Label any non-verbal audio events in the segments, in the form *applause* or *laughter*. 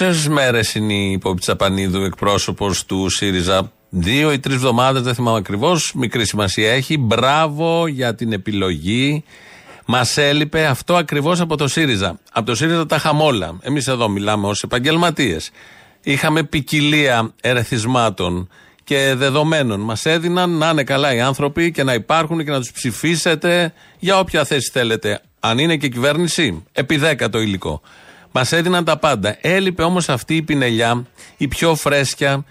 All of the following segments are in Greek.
Πόσε μέρες είναι η Πόπη Τσαπανίδου εκπρόσωπος του ΣΥΡΙΖΑ, Δύο ή τρεις εβδομάδες, δεν θυμάμαι ακριβώς. Μικρή σημασία έχει. Μπράβο για την επιλογή. Μας έλειπε αυτό ακριβώς από το ΣΥΡΙΖΑ. Από το ΣΥΡΙΖΑ τα είχαμε όλα. Εμείς εδώ μιλάμε ως επαγγελματίες. Είχαμε ποικιλία ερεθισμάτων και δεδομένων. Μας έδιναν να είναι καλά οι άνθρωποι και να υπάρχουν και να τους ψηφίσετε για όποια θέση θέλετε. Αν είναι και κυβέρνηση, επί δέκα το υλικό. Μας έδιναν τα πάντα. Έλειπε όμως αυτή η πινελιά, η πιο φρέσκια,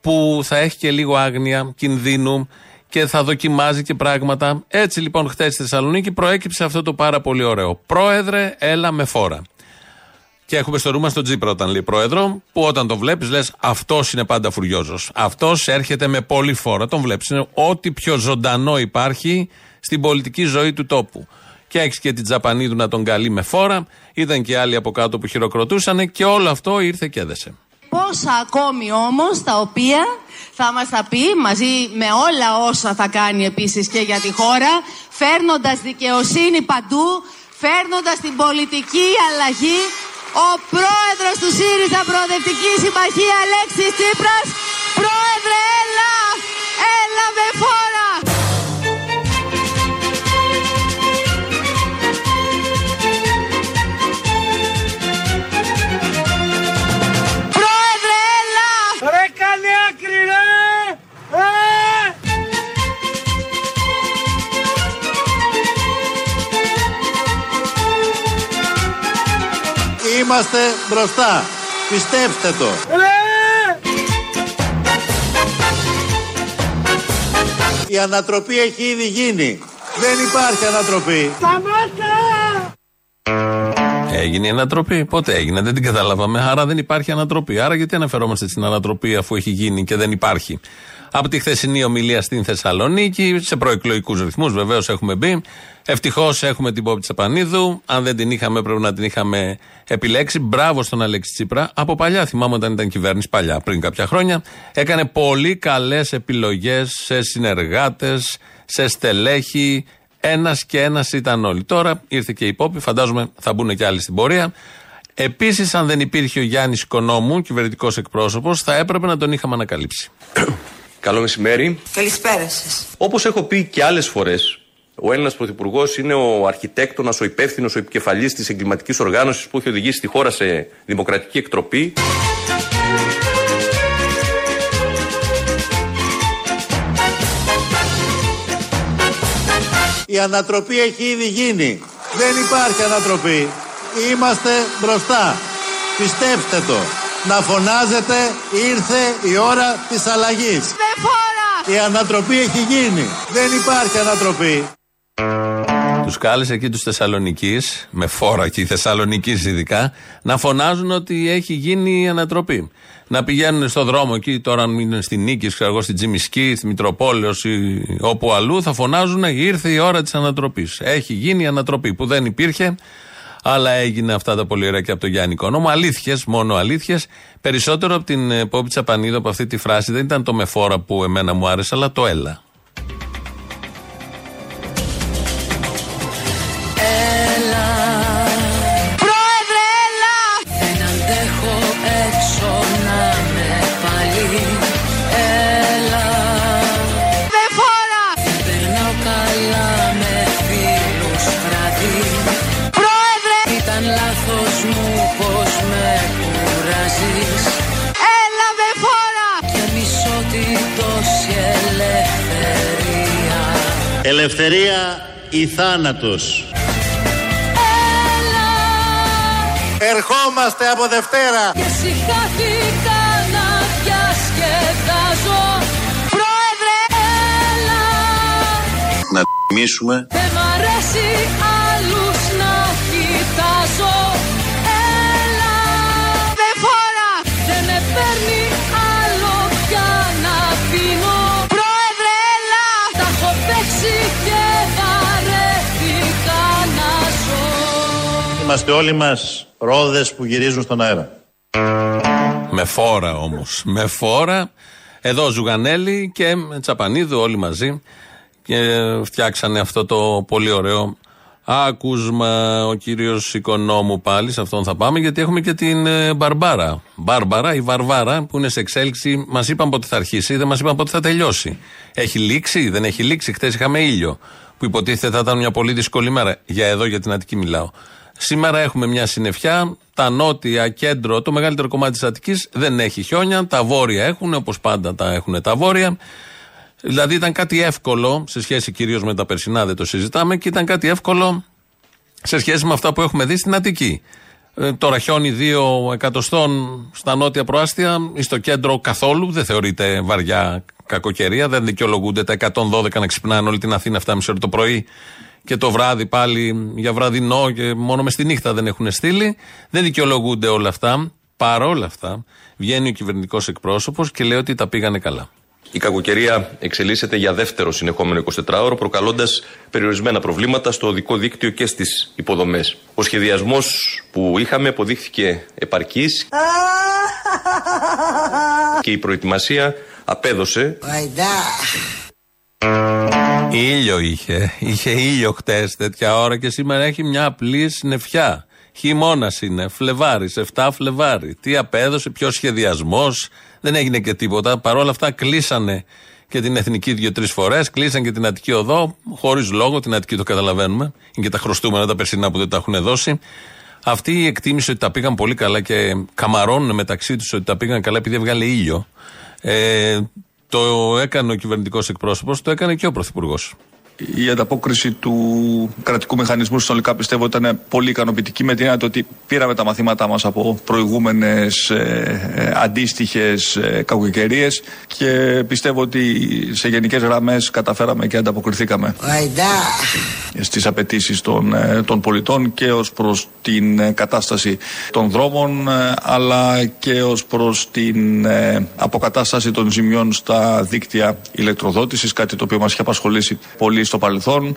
που θα έχει και λίγο άγνοια κινδύνου και θα δοκιμάζει και πράγματα. Έτσι λοιπόν, χθες στη Θεσσαλονίκη προέκυψε αυτό το πάρα πολύ ωραίο. Πρόεδρε, έλα με φόρα. Και έχουμε στο ρούμα στον Τζίπρα όταν λέει πρόεδρο, που όταν τον βλέπεις λες αυτός είναι πάντα φουριόζος. Αυτός έρχεται με πολύ φόρα. Τον βλέπεις. Είναι ό,τι πιο ζωντανό υπάρχει στην πολιτική ζωή του τόπου. Και έχεις και την Τζαπανίδου να τον καλεί με φόρα. Ήταν και άλλοι από κάτω που χειροκροτούσαν και όλο αυτό ήρθε και έδεσε. Πόσα ακόμη όμως τα οποία θα μας τα πει μαζί με όλα όσα θα κάνει επίσης και για τη χώρα φέρνοντας δικαιοσύνη παντού, φέρνοντας την πολιτική αλλαγή ο πρόεδρος του ΣΥΡΙΖΑ Προοδευτική Συμμαχία Αλέξης Τσίπρας Πρόεδρε έλα, έλα με φόρα Είμαστε μπροστά. Πιστέψτε το. Η ανατροπή έχει ήδη γίνει. Δεν υπάρχει ανατροπή. Έγινε η ανατροπή. Πότε έγινε, δεν την καταλάβαμε. Άρα δεν υπάρχει ανατροπή. Άρα γιατί αναφερόμαστε στην ανατροπή αφού έχει γίνει και δεν υπάρχει. Από τη χθεσινή ομιλία στην Θεσσαλονίκη, σε προεκλογικούς ρυθμούς βεβαίως έχουμε μπει. Ευτυχώς έχουμε την Πόπη Τσαπανίδου. Αν δεν την είχαμε, πρέπει να την είχαμε επιλέξει. Μπράβο στον Αλέξη Τσίπρα. Από παλιά, θυμάμαι όταν ήταν κυβέρνηση, παλιά, πριν κάποια χρόνια. Έκανε πολύ καλές επιλογές σε συνεργάτες, σε στελέχη. Ένας και ένας ήταν όλοι. Τώρα ήρθε και η Πόπη, φαντάζομαι θα μπουν και άλλοι στην πορεία. Επίσης, αν δεν υπήρχε ο Γιάννης Οικονόμου, κυβερνητικός εκπρόσωπος, θα έπρεπε να τον είχαμε ανακαλύψει. *coughs* Καλό μεσημέρι. Καλησπέρα σας Όπως έχω πει και άλλες φορές, ο Έλληνας Πρωθυπουργός είναι ο αρχιτέκτονας, ο υπεύθυνος, ο επικεφαλής της εγκληματικής οργάνωσης που έχει οδηγήσει τη χώρα σε δημοκρατική εκτροπή. Η ανατροπή έχει ήδη γίνει. Δεν υπάρχει ανατροπή. Είμαστε μπροστά. Πιστέψτε το. Να φωνάζετε ήρθε η ώρα της αλλαγής. Με φόρα Η ανατροπή έχει γίνει. Δεν υπάρχει ανατροπή. Τους κάλεσε εκεί τους Θεσσαλονίκη, με φόρα και Θεσσαλονίκη ειδικά, να φωνάζουν ότι έχει γίνει η ανατροπή. Να πηγαίνουν στο δρόμο εκεί, τώρα αν είναι στη Νίκης, ξέρω εγώ, στην Τζιμισκή, στη Μητροπόλεως ή όπου αλλού, θα φωνάζουν ήρθε η ώρα της ανατροπής. Έχει γίνει η ανατροπή που δεν υπήρχε, αλλά έγινε αυτά τα πολύ ωραία και από τον Γιάννη Κονόμο. Αλήθειες, μόνο αλήθειες. Περισσότερο από την ε, Πόπη Τσαπανίδου από αυτή τη φράση δεν ήταν το με φόρα που εμένα μου άρεσε, αλλά το έλα. Ελευθερία ή θάνατος. Έλα. Ερχόμαστε από Δευτέρα. Και συχάθηκα να διασκεδάζω Πρόεδρε Έλα. Να τιμήσουμε. Δεν μ' αρέσει άλλους να κοιτάζω Είμαστε όλοι μας ρόδες που γυρίζουν στον αέρα. Με φόρα όμως, με φόρα. Εδώ Ζουγανέλη και Τσαπανίδου όλοι μαζί και φτιάξανε αυτό το πολύ ωραίο άκουσμα. Ο κύριος Οικονόμου πάλι, σε αυτόν θα πάμε, γιατί έχουμε και την ε, Μπαρμπάρα. Μπάρμπαρα, η Βαρβάρα, που είναι σε εξέλιξη. Μας είπαν πότε θα αρχίσει, δεν μας είπαν πότε θα τελειώσει. Έχει λήξει, δεν έχει λήξει. Χθες είχαμε ήλιο, που υποτίθεται θα ήταν μια πολύ δύσκολη μέρα. Για εδώ, για την Αττική μιλάω. Σήμερα έχουμε μια συννεφιά. Τα νότια, κέντρο, το μεγαλύτερο κομμάτι της Αττικής δεν έχει χιόνια. Τα βόρεια έχουν, όπως πάντα τα έχουν τα βόρεια. Δηλαδή ήταν κάτι εύκολο, σε σχέση κυρίως με τα περσινά, δεν το συζητάμε, και ήταν κάτι εύκολο σε σχέση με αυτά που έχουμε δει στην Αττική. Ε, τώρα χιόνι δύο εκατοστών στα νότια προάστια ή στο κέντρο καθόλου, δεν θεωρείται βαριά κακοκαιρία, δεν δικαιολογούνται τα 112 να ξυπνάνε όλη την Αθήνα 7.30 ώρα το πρωί και το βράδυ πάλι για βραδινό και μόνο μες στη νύχτα δεν έχουν στείλει. Δεν δικαιολογούνται όλα αυτά. Παρόλα αυτά, βγαίνει ο κυβερνητικός εκπρόσωπος και λέει ότι τα πήγανε καλά. Η κακοκαιρία εξελίσσεται για δεύτερο συνεχόμενο 24ωρο, προκαλώντας περιορισμένα προβλήματα στο οδικό δίκτυο και στις υποδομές. Ο σχεδιασμός που είχαμε αποδείχθηκε επαρκής *laughs* και η προετοιμασία απέδωσε. Ήλιο είχε. Είχε ήλιο χτες τέτοια ώρα και σήμερα έχει μια απλή συννεφιά. Χειμώνας είναι. Φλεβάρι, 7 Φλεβάρι. Τι απέδωσε, ποιος σχεδιασμός. Δεν έγινε και τίποτα. Παρ' όλα αυτά κλείσανε και την εθνική δύο-τρεις φορές. Κλείσαν και την Αττική Οδό. Χωρίς λόγο. Την Αττική το καταλαβαίνουμε. Είναι και τα χρωστούμενα τα περσινά που δεν τα έχουν δώσει. Αυτή η εκτίμηση ότι τα πήγαν πολύ καλά και καμαρώνουν μεταξύ τους ότι τα πήγαν καλά επειδή έβγαλε ήλιο. Ε, το έκανε ο κυβερνητικός εκπρόσωπος, το έκανε και ο πρωθυπουργός. Η ανταπόκριση του κρατικού μηχανισμού συνολικά πιστεύω ήταν πολύ ικανοποιητική με την έννοια ότι πήραμε τα μαθήματά μας από προηγούμενες ε, ε, αντίστοιχες ε, κακοκαιρίες και πιστεύω ότι σε γενικές γραμμές καταφέραμε και ανταποκριθήκαμε στις απαιτήσεις των, ε, των πολιτών και ως προς την ε, κατάσταση των δρόμων ε, αλλά και ως προς την ε, αποκατάσταση των ζημιών στα δίκτυα ηλεκτροδότησης κάτι το οποίο μας είχε απασχολήσει πολύ στο παρελθόν.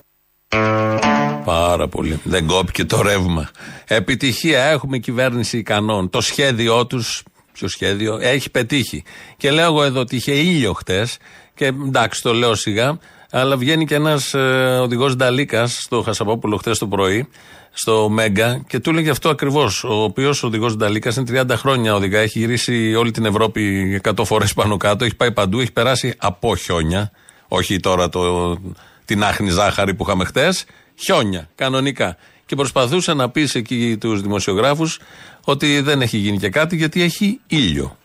Πάρα πολύ. Δεν κόπηκε το ρεύμα. Επιτυχία. Έχουμε κυβέρνηση ικανών. Το σχέδιό τους, ποιο σχέδιο, έχει πετύχει. Και λέω εγώ εδώ ότι είχε ήλιο χτες. Και εντάξει, το λέω σιγά. Αλλά βγαίνει και ένας ε, οδηγός Νταλίκας στο Χασαπόπουλο χτες το πρωί, στο Μέγκα, και του έλεγε αυτό ακριβώς. Ο οποίος οδηγός Νταλίκας είναι 30 χρόνια οδηγά. Έχει γυρίσει όλη την Ευρώπη 100 φορές πάνω κάτω. Έχει πάει παντού. Έχει περάσει από χιόνια. Όχι τώρα το, την άχνη ζάχαρη που είχαμε χτες. Χιόνια, κανονικά. Και προσπαθούσε να πει εκεί τους δημοσιογράφους ότι δεν έχει γίνει και κάτι γιατί έχει ήλιο.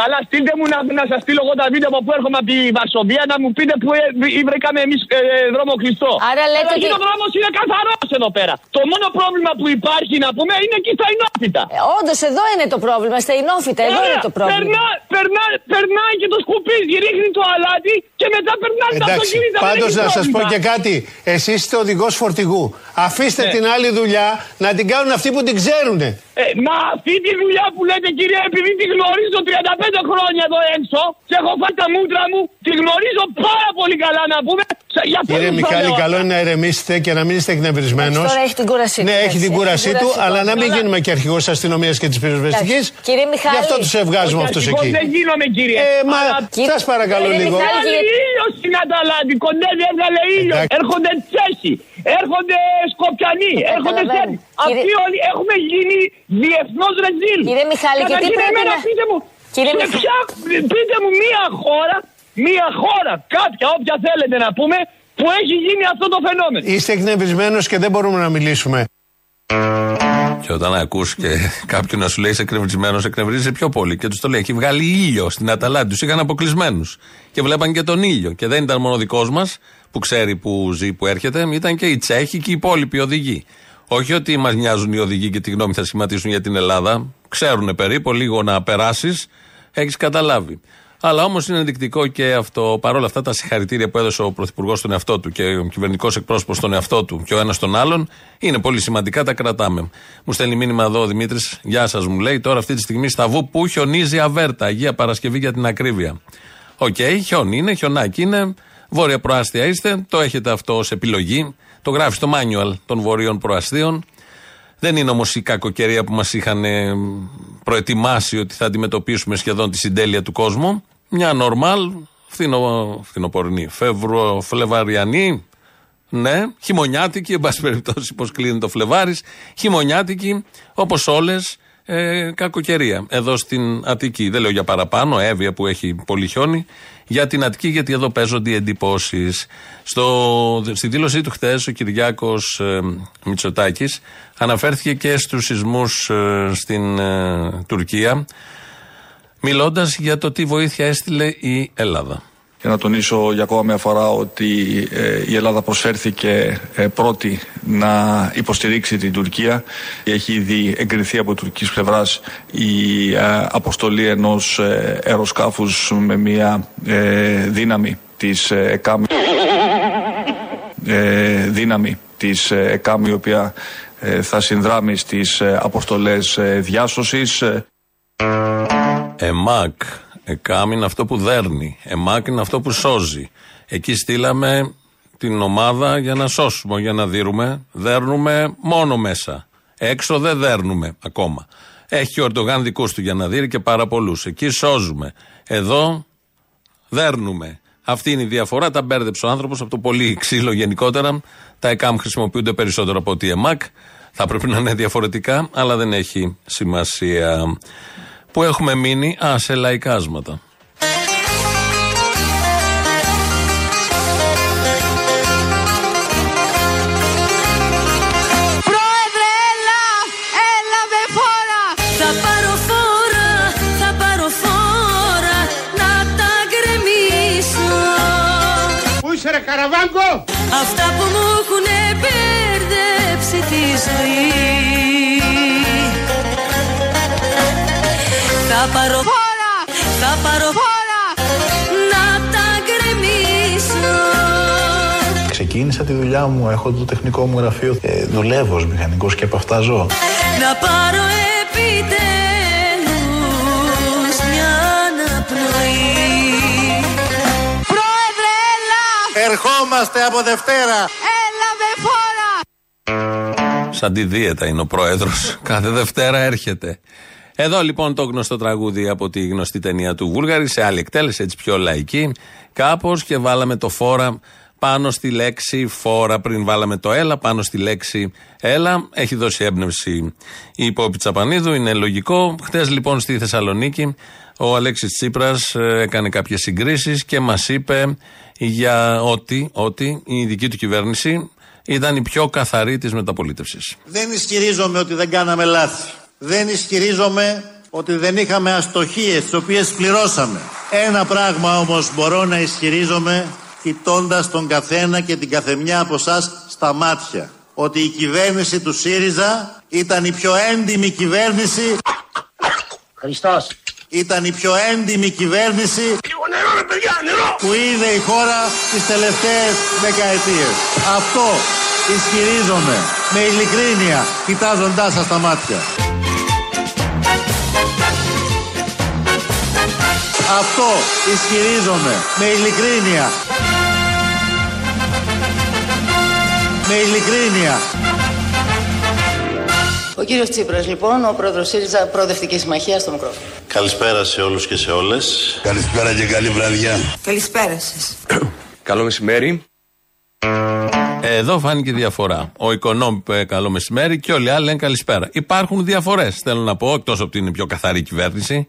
Καλά, στείλτε μου να, να σας στείλω εγώ τα βίντεο από που έρχομαι από τη Βαρσοβία να μου πείτε που ε, ε, βρήκαμε εμείς ε, δρόμο κλειστό. Άρα λέτε Αλλά εκεί ότι- ο δρόμος είναι καθαρός εδώ πέρα. Το μόνο πρόβλημα που υπάρχει να πούμε είναι εκεί στα Ινόπιτα. Ε, Όντως εδώ είναι το πρόβλημα, στα Ινόφυτα, εδώ είναι το πρόβλημα. Περνά, περνά, περνάει και το σκουπίζει, ρίχνει το αλάτι και μετά περνάει τα Εντάξει, αυτοκίνητα. δεν πάντως έχει να σας πω πρόβλημα. και κάτι. Εσείς είστε οδηγός φορτηγού. Αφήστε Ναι. την άλλη δουλειά να την κάνουν αυτοί που την ξέρουν. Ε, μα αυτή τη δουλειά που λέτε κύριε, επειδή τη γνωρίζω 35 χρόνια εδώ έξω και έχω φάει τα μούτρα μου, τη γνωρίζω πάρα πολύ καλά να πούμε. Σε- Γι' αυτό Κύριε σας το Μιχάλη, λέω καλό αυτά. είναι να ηρεμήσετε και να μην είστε εκνευρισμένος. Εντάξει, τώρα έχει την κούρασή του, Ναι, έχει εντάξει, την έχει κούρασή την του, κούρασή αλλά του. να μην Αλλά- γίνουμε και αρχηγός της αστυνομίας και της πυροσβεστικής. Εντάξει, κύριε Μιχάλη. Γι' αυτό τους εβγάζουμε αυτούς Ευτυχώς εκεί. Δεν γίνομαι κύριε. Ε, μα Αλλά Κύριε- σα παρακαλώ Κύριε λίγο. Μιχάλη, Βγάλει ήλιος στην Αταλάντη, κοντεύει, έβγαλε ήλιο. Εντάξει. Έρχονται Τσέχοι, έρχονται Σκοπιανοί, έρχονται καταλαβαίνω. Σέρβοι. Αυτοί Κύριε- όλοι έχουμε γίνει διεθνώς ρεζίλ. Κύριε Μιχάλη, και τι Καταρχήν πρέπει εμένα να- Πείτε μου, Κύριε σε Μιχάλη. ποια, πείτε μου μία χώρα, μία χώρα, κάποια όποια θέλετε να πούμε, που έχει γίνει αυτό το φαινόμενο. Είστε εκνευρισμένος και δεν μπορούμε να μιλήσουμε. Και όταν ακούς και κάποιον να σου λέει είσαι εκνευρισμένος, εκνευρίζεσαι πιο πολύ. Και τους το λέει: Έχει βγάλει ήλιο στην Αταλάντη. Τους είχαν αποκλεισμένους. Και βλέπαν και τον ήλιο. Και δεν ήταν μόνο δικός μας που ξέρει που ζει, που έρχεται, ήταν και οι Τσέχοι και οι υπόλοιποι οδηγοί. Όχι ότι μας νοιάζουν οι οδηγοί και τι γνώμη θα σχηματίσουν για την Ελλάδα. Ξέρουν περίπου λίγο να περάσεις, έχεις καταλάβει. Αλλά όμως είναι ενδεικτικό και αυτό, παρόλα αυτά τα συγχαρητήρια που έδωσε ο Πρωθυπουργός στον εαυτό του και ο κυβερνητικός εκπρόσωπος στον εαυτό του και ο ένας τον άλλον, είναι πολύ σημαντικά, τα κρατάμε. Μου στέλνει μήνυμα εδώ ο Δημήτρης, Γεια σας, μου λέει τώρα αυτή τη στιγμή στα Βου Που χιονίζει αβέρτα, Αγία Παρασκευή για την ακρίβεια. Οκ, χιόνι είναι, χιονάκι είναι, βόρεια προάστια είστε, το έχετε αυτό ως επιλογή. Το γράφει στο manual των βορείων προαστίων. Δεν είναι όμως η κακοκαιρία που μας είχαν ε, προετοιμάσει ότι θα αντιμετωπίσουμε σχεδόν τη συντέλεια του κόσμου. Μια νορμάλ, φθινο, φθινοπορεινή, φεύρο, φλεβαριανή, ναι, χειμωνιάτικη, εν πάση περιπτώσει, πώς κλείνει το Φλεβάρις. Χειμωνιάτικη, όπως όλες, ε, κακοκαιρία. Εδώ στην Αττική. Δεν λέω για παραπάνω, Εύβοια που έχει πολύ χιόνι. Για την Αττική, γιατί εδώ παίζονται οι εντυπώσεις. Στη δήλωσή του χθες, ο Κυριάκος ε, Μητσοτάκης αναφέρθηκε και στους σεισμούς ε, στην ε, Τουρκία, μιλώντας για το τι βοήθεια έστειλε η Ελλάδα. Και να τονίσω για ακόμα μια φορά ότι ε, η Ελλάδα προσφέρθηκε ε, πρώτη να υποστηρίξει την Τουρκία. Έχει ήδη εγκριθεί από τουρκικής πλευράς η ε, αποστολή ενός αεροσκάφους με μια δύναμη της ΕΚΑΜ δύναμη της ΕΚΑΜ η οποία θα συνδράμει στις αποστολές διάσωσης. ΕΜΑΚ ΕΚΑΜ είναι αυτό που δέρνει. ΕΜΑΚ είναι αυτό που σώζει. Εκεί στείλαμε την ομάδα για να σώσουμε, για να δίνουμε. Δέρνουμε μόνο μέσα. Έξω δεν δέρνουμε ακόμα. Έχει ο Ερντογάν δικούς του για να δει και πάρα πολλούς. Εκεί σώζουμε. Εδώ δέρνουμε. Αυτή είναι η διαφορά. Τα μπέρδεψε ο άνθρωπος από το πολύ ξύλο γενικότερα. Τα ΕΚΑΜ χρησιμοποιούνται περισσότερο από ότι η ΕΜΑΚ. Θα πρέπει να είναι διαφορετικά, αλλά δεν έχει σημασία. Πού έχουμε μείνει, α, σε λαϊκάσματα. Πρόεδρε, έλα! Έλα με φόρα! Θα πάρω φόρα, θα πάρω φόρα να τα γκρεμίσω Πού είσαι ρε καραβάγκο! Αυτά που μου έχουν μπερδέψει τη ζωή Θα πάρω Φόρα! θα πάρω Φόρα! να τα γκρεμίσω Ξεκίνησα τη δουλειά μου, έχω το τεχνικό μου γραφείο. Ε, δουλεύω ως μηχανικός και από αυτά ζω. Να πάρω επιτέλους μια αναπνοή Πρόεδρε, έλα! Ερχόμαστε από Δευτέρα. Έλα με φόρα! Σαν τη δίαιτα είναι ο πρόεδρος. Κάθε Δευτέρα έρχεται. Εδώ λοιπόν το γνωστό τραγούδι από τη γνωστή ταινία του Βούλγαρη, σε άλλη εκτέλεση, έτσι πιο λαϊκή, κάπως και βάλαμε το φόρα πάνω στη λέξη φόρα. Πριν βάλαμε το έλα πάνω στη λέξη έλα. Έχει δώσει έμπνευση η υπόπη Τσαπανίδου, είναι λογικό. Χθε λοιπόν στη Θεσσαλονίκη ο Αλέξης Τσίπρας έκανε κάποιες συγκρίσεις και μας είπε για ότι, ότι η δική του κυβέρνηση ήταν η πιο καθαρή της μεταπολίτευσης. Δεν ισχυρίζομαι ότι δεν κάναμε λάθη. Δεν ισχυρίζομαι ότι δεν είχαμε αστοχίες τις οποίες πληρώσαμε. Ένα πράγμα όμως μπορώ να ισχυρίζομαι κοιτώντας τον καθένα και την καθεμιά από εσά στα μάτια. Ότι η κυβέρνηση του ΣΥΡΙΖΑ ήταν η πιο έντιμη κυβέρνηση Χριστός. ήταν η πιο έντιμη κυβέρνηση που είδε η χώρα τις τελευταίες δεκαετίες. Αυτό ισχυρίζομαι με ειλικρίνεια κοιτάζοντάς σας στα μάτια. Αυτό ισχυρίζομαι με ειλικρίνεια. Με ειλικρίνεια. Ο κύριος Τσίπρας λοιπόν, ο πρόεδρος ΣΥΡΙΖΑ Προοδευτική Συμμαχία στο μικρόφωνο. Καλησπέρα σε όλους και σε όλες. Καλησπέρα και καλή βραδιά. Καλησπέρα σας. *coughs* Καλό μεσημέρι. Εδώ φάνηκε διαφορά. Ο Οικονόμ είπε καλό μεσημέρι και όλοι οι άλλοι λένε καλησπέρα. Υπάρχουν διαφορές, θέλω να πω, εκτός από ότι είναι η πιο καθαρή κυβέρνηση.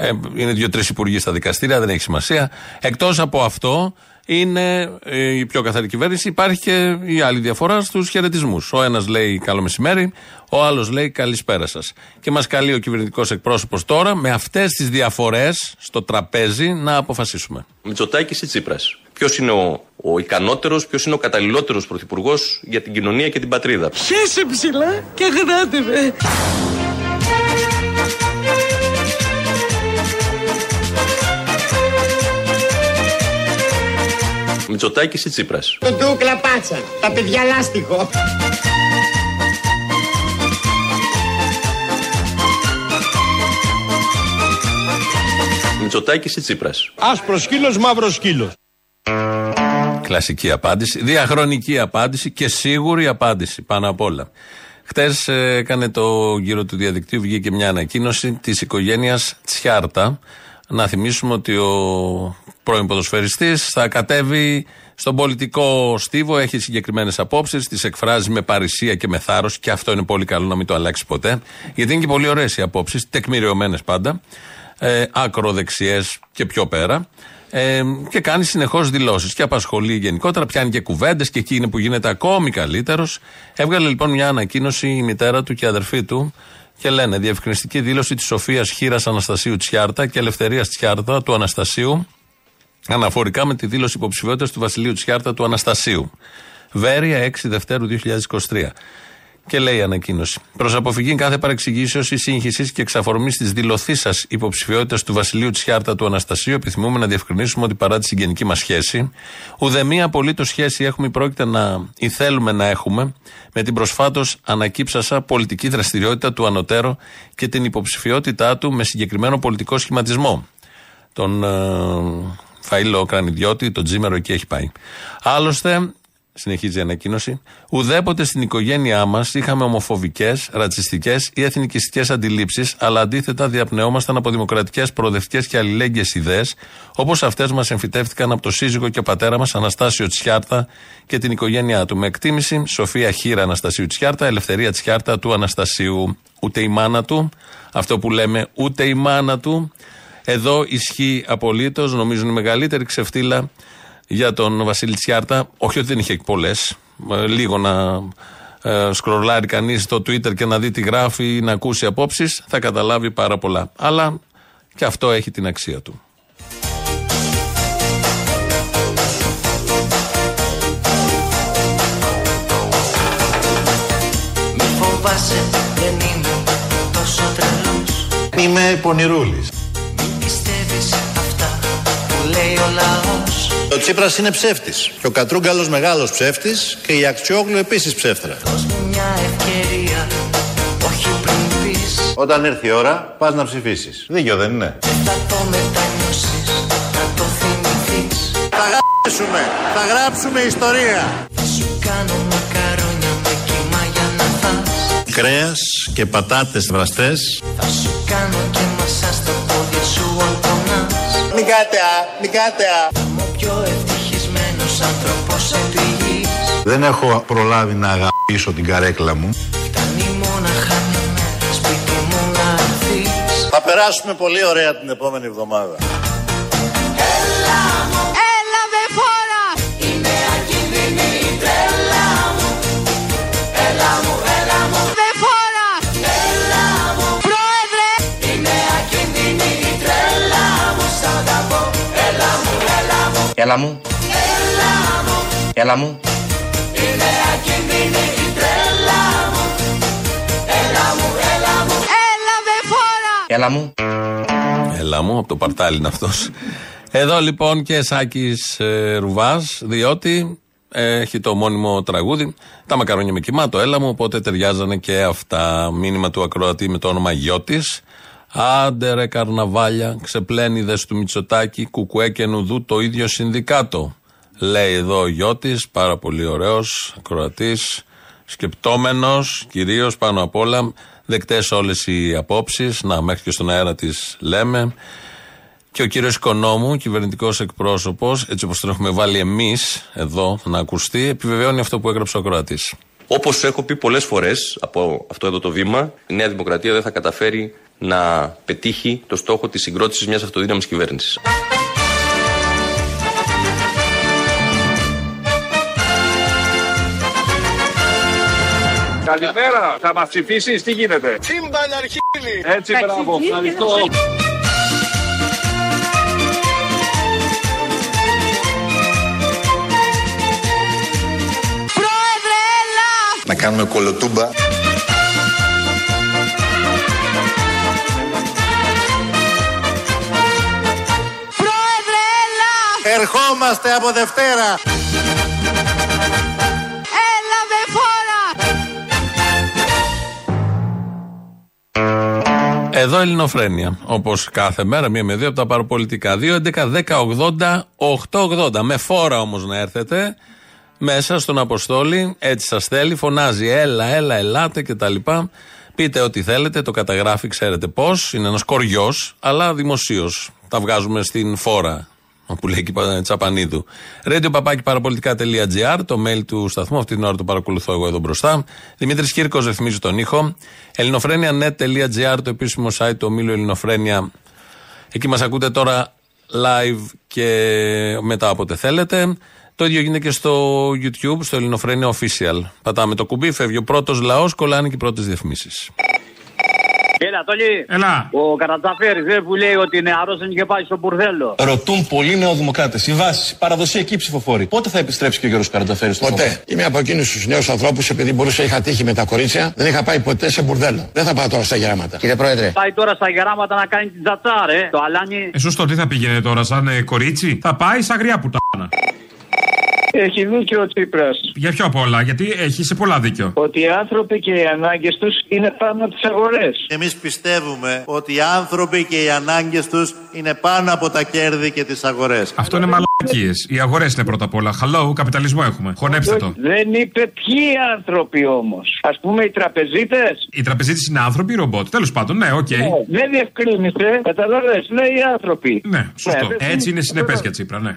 Ε, είναι δύο-τρεις υπουργοί στα δικαστήρια, δεν έχει σημασία. Εκτός από αυτό, είναι ε, η πιο καθαρή κυβέρνηση. Υπάρχει και η άλλη διαφορά στους χαιρετισμούς. Ο ένας λέει καλό μεσημέρι, ο άλλος λέει καλησπέρα σας. Και μας καλεί ο κυβερνητικός εκπρόσωπος τώρα με αυτές τις διαφορές στο τραπέζι να αποφασίσουμε. Μητσοτάκης ή Τσίπρας; Ποιος είναι ο, ο ικανότερος, ποιος είναι ο καταλληλότερος πρωθυπουργός για την κοινωνία και την πατρίδα; Χέσε ψηλά και γράτε με. Μητσοτάκης ή Τσίπρας; Το ντούκλα πάτσα. Τα παιδιά λάστιχο. Μητσοτάκης ή Τσίπρας; Άσπρος σκύλος, μαύρος σκύλος. Κλασική απάντηση, διαχρονική απάντηση και σίγουρη απάντηση πάνω απ' όλα. Χτες έκανε το γύρο του διαδικτύου, βγήκε μια ανακοίνωση της οικογένειας Τσιάρτα. Να θυμίσουμε ότι ο πρώην ποδοσφαιριστής θα κατέβει στον πολιτικό στίβο, έχει συγκεκριμένες απόψεις, τις εκφράζει με παρησία και με θάρρος και αυτό είναι πολύ καλό να μην το αλλάξει ποτέ. Γιατί είναι και πολύ ωραίες οι απόψεις, τεκμηριωμένες πάντα, ε, ακροδεξιέ και πιο πέρα. Ε, και κάνει συνεχώς δηλώσεις και απασχολεί γενικότερα, πιάνει και κουβέντες και εκεί είναι που γίνεται ακόμη καλύτερος. Έβγαλε λοιπόν μια ανακοίνωση η μητέρα του και η αδερφή του και λένε διευκρινιστική δήλωση της Σοφίας Χίρα Αναστασίου Τσιάρτα και Ελευθερίας Τσιάρτα του Αναστασίου αναφορικά με τη δήλωση υποψηφιότητας του Βασιλείου Τσιάρτα του Αναστασίου. Βέρεια 6 Δευτέρου 2023. Και λέει η ανακοίνωση. Προς αποφυγή κάθε παρεξηγήσεως ή σύγχυσης και εξαφορμής της δηλωθή σα υποψηφιότητας του Βασιλείου Τσιάρτα του Αναστασίου, επιθυμούμε να διευκρινίσουμε ότι παρά τη συγγενική μας σχέση, ουδέμια απολύτως σχέση έχουμε ή πρόκειται να ή θέλουμε να έχουμε με την προσφάτως ανακύψασα πολιτική δραστηριότητα του Ανωτέρω και την υποψηφιότητά του με συγκεκριμένο πολιτικό σχηματισμό. Τον ε, Φαΐλο Κρανιδιώτη, τον Τζίμερο εκεί έχει πάει. Άλλωστε, συνεχίζει η ανακοίνωση, ουδέποτε στην οικογένειά μας είχαμε ομοφοβικές, ρατσιστικές ή εθνικιστικές αντιλήψεις, αλλά αντίθετα διαπνεόμασταν από δημοκρατικές, προοδευτικές και αλληλέγγυες ιδέες, όπως αυτές μας εμφυτεύτηκαν από το σύζυγο και πατέρα μας Αναστάσιο Τσιάρτα και την οικογένειά του. Με εκτίμηση, Σοφία Χίρα Αναστασίου Τσιάρτα, Ελευθερία Τσιάρτα του Αναστασίου. Ούτε η μάνα του, αυτό που λέμε, ούτε η μάνα του. Εδώ ισχύει απολύτως, νομίζω είναι η μεγαλύτερη ξεφτύλα για τον Βασίλη Τσιάρτα. Όχι ότι δεν είχε πολλές. Λίγο να ε, σκρολάρει κανείς στο Twitter και να δει τι γράφει ή να ακούσει απόψεις, θα καταλάβει πάρα πολλά. Αλλά και αυτό έχει την αξία του. Μη φοβάσαι, δεν είμαι τόσο τρελός Είμαι πονηρούλης. Μην πιστεύεις αυτά που λέει ο λαός Ο Τσίπρας είναι ψεύτης. Και ο Κατρούγκαλος μεγάλος ψεύτης και η Αξιόγλου επίσης ψεύτρα. Δώσ' μου μια ευκαιρία, όχι πριν πεις Όταν έρθει η ώρα, πας να ψηφίσεις. Δίκιο δεν είναι. Δεν θα το μετανιώσεις, να το θυμηθείς Θα γράψουμε, θα γράψουμε ιστορία. Θα σου κάνω μακαρόνια με κύμα για να φας Κρέας και πατάτες βραστές. Θα σου κάνω και μασά στο πόδι σου ορκωνάς Μην κάτε α, μην κάτε α. Θα είμαι ο πιο ευτυχισμένος άνθρωπος επί γης Δεν έχω προλάβει να αγαπήσω την καρέκλα μου. Φτάνει μόναχα μια μέρα σπίτι μου να έρθεις Θα περάσουμε πολύ ωραία την επόμενη εβδομάδα. Έλα με έλα μου Έλα μου, Έλα μου, έλα μου. είναι ακίνδυνη η τρέλα μου Έλα μου, έλα μου Έλα με φόρα! Έλα μου. Έλα μου, από το παρτάλι είναι αυτός. Εδώ λοιπόν και Σάκης ε, Ρουβάς, διότι ε, έχει το μόνιμο τραγούδι. Τα μακαρόνια με κοιμά, το έλα μου, οπότε ταιριάζανε και αυτά. Μήνυμα του ακροατή με το όνομα Γιώτης. Άντε ρε καρναβάλια, ξεπλένιδες του Μητσοτάκη, κουκουέ και νουδού το ίδιο συνδικάτο. Λέει εδώ ο Γιώτης, πάρα πολύ ωραίος, ακροατής, σκεπτόμενος, κυρίως πάνω απ' όλα, δεκτές όλες οι απόψεις. Να, μέχρι και στον αέρα τις λέμε. Και ο κύριος Οικονόμου, κυβερνητικός εκπρόσωπος, έτσι όπως τον έχουμε βάλει εμείς εδώ να ακουστεί, επιβεβαιώνει αυτό που έγραψε ο ακροατής. Όπως έχω πει πολλές φορές από αυτό εδώ το βήμα, η Νέα Δημοκρατία δεν θα καταφέρει να πετύχει το στόχο της συγκρότησης μιας αυτοδύναμης κυβέρνησης. Καλημέρα, θα μας ψηφίσεις, τι γίνεται; Σύμπαν αρχίλη. Έτσι, μπράβο, ευχαριστώ. Πρόεδρε, έλα! Να κάνουμε κολοτούμπα. Ερχόμαστε από Δευτέρα. Έλα με φόρα! Εδώ Ελληνοφρένια. Όπως κάθε μέρα, μία με δύο από τα παραπολιτικά. 2, 11, 10, 80, 8, 80. Με φόρα όμως να έρθετε. μέσα στον Αποστόλη, έτσι σας θέλει, φωνάζει έλα, έλα, ελάτε κτλ. Πείτε ό,τι θέλετε, το καταγράφει, ξέρετε πώς. Είναι ένας κοριός, αλλά δημοσίως. Τα βγάζουμε στην φόρα, που λέει και η Τσαπανίδου. Radio παπάκι παραπολιτικά.gr, το mail του σταθμού. Αυτή την ώρα το παρακολουθώ εγώ εδώ μπροστά. Δημήτρης Κύρκος ρυθμίζει τον ήχο. ελληνοφρένια.net.gr, το επίσημο site του ομίλου Ελληνοφρένια. Εκεί μας ακούτε τώρα live και μετά όποτε θέλετε. Το ίδιο γίνεται και στο YouTube, στο Ελληνοφρένια Official. Πατάμε το κουμπί, φεύγει ο πρώτος λαός, κολλάνε και οι πρώτες διαφημίσεις. Έλα, Τόλι. Έλα. Ο Καρατζαφέρης δεν που λέει ότι νεαρός δεν είχε πάει στο μπουρδέλο. Ρωτούν πολλοί νεοδημοκράτες. Οι βάσει, παραδοσιακοί ψηφοφόροι. Πότε θα επιστρέψει και ο Γιώργος Καρατζαφέρης στο Ποτέ. Είμαι από εκείνους τους νέους ανθρώπους, επειδή μπορούσα είχα τύχει με τα κορίτσια, δεν είχα πάει ποτέ σε μπουρδέλο. Δεν θα πάω τώρα στα γεράματα. Κύριε Πρόεδρε. Πάει τώρα στα γεράματα να κάνει την τζατσάρε. Το αλάνι. Ε, σωστό, τι θα πήγαινε τώρα, σαν ε, κορίτσι; Θα πάει σαν γριά πουτάνα. Έχει δίκιο ο Τσίπρας. Για ποιο απ' όλα, γιατί έχει σε πολλά δίκιο. Ότι οι άνθρωποι και οι ανάγκες τους είναι πάνω από τις αγορές. Εμείς πιστεύουμε ότι οι άνθρωποι και οι ανάγκες τους είναι πάνω από τα κέρδη και τις αγορές. Αυτό είναι μαλακίες. Οι αγορές είναι πρώτα απ' όλα. Hello, καπιταλισμό έχουμε. Χωνέψτε το. Δεν είπε ποιοι άνθρωποι όμως. Α πούμε οι τραπεζίτες. Οι τραπεζίτες είναι άνθρωποι ή ρομπότ. Τέλος πάντων, ναι, οκ. δεν διευκρίνησε. Καταλαβαίνετε, λέει οι άνθρωποι. Ναι, σωστό. Ναι, δεν- Έτσι είναι συνεπές για Τσίπρα, ναι.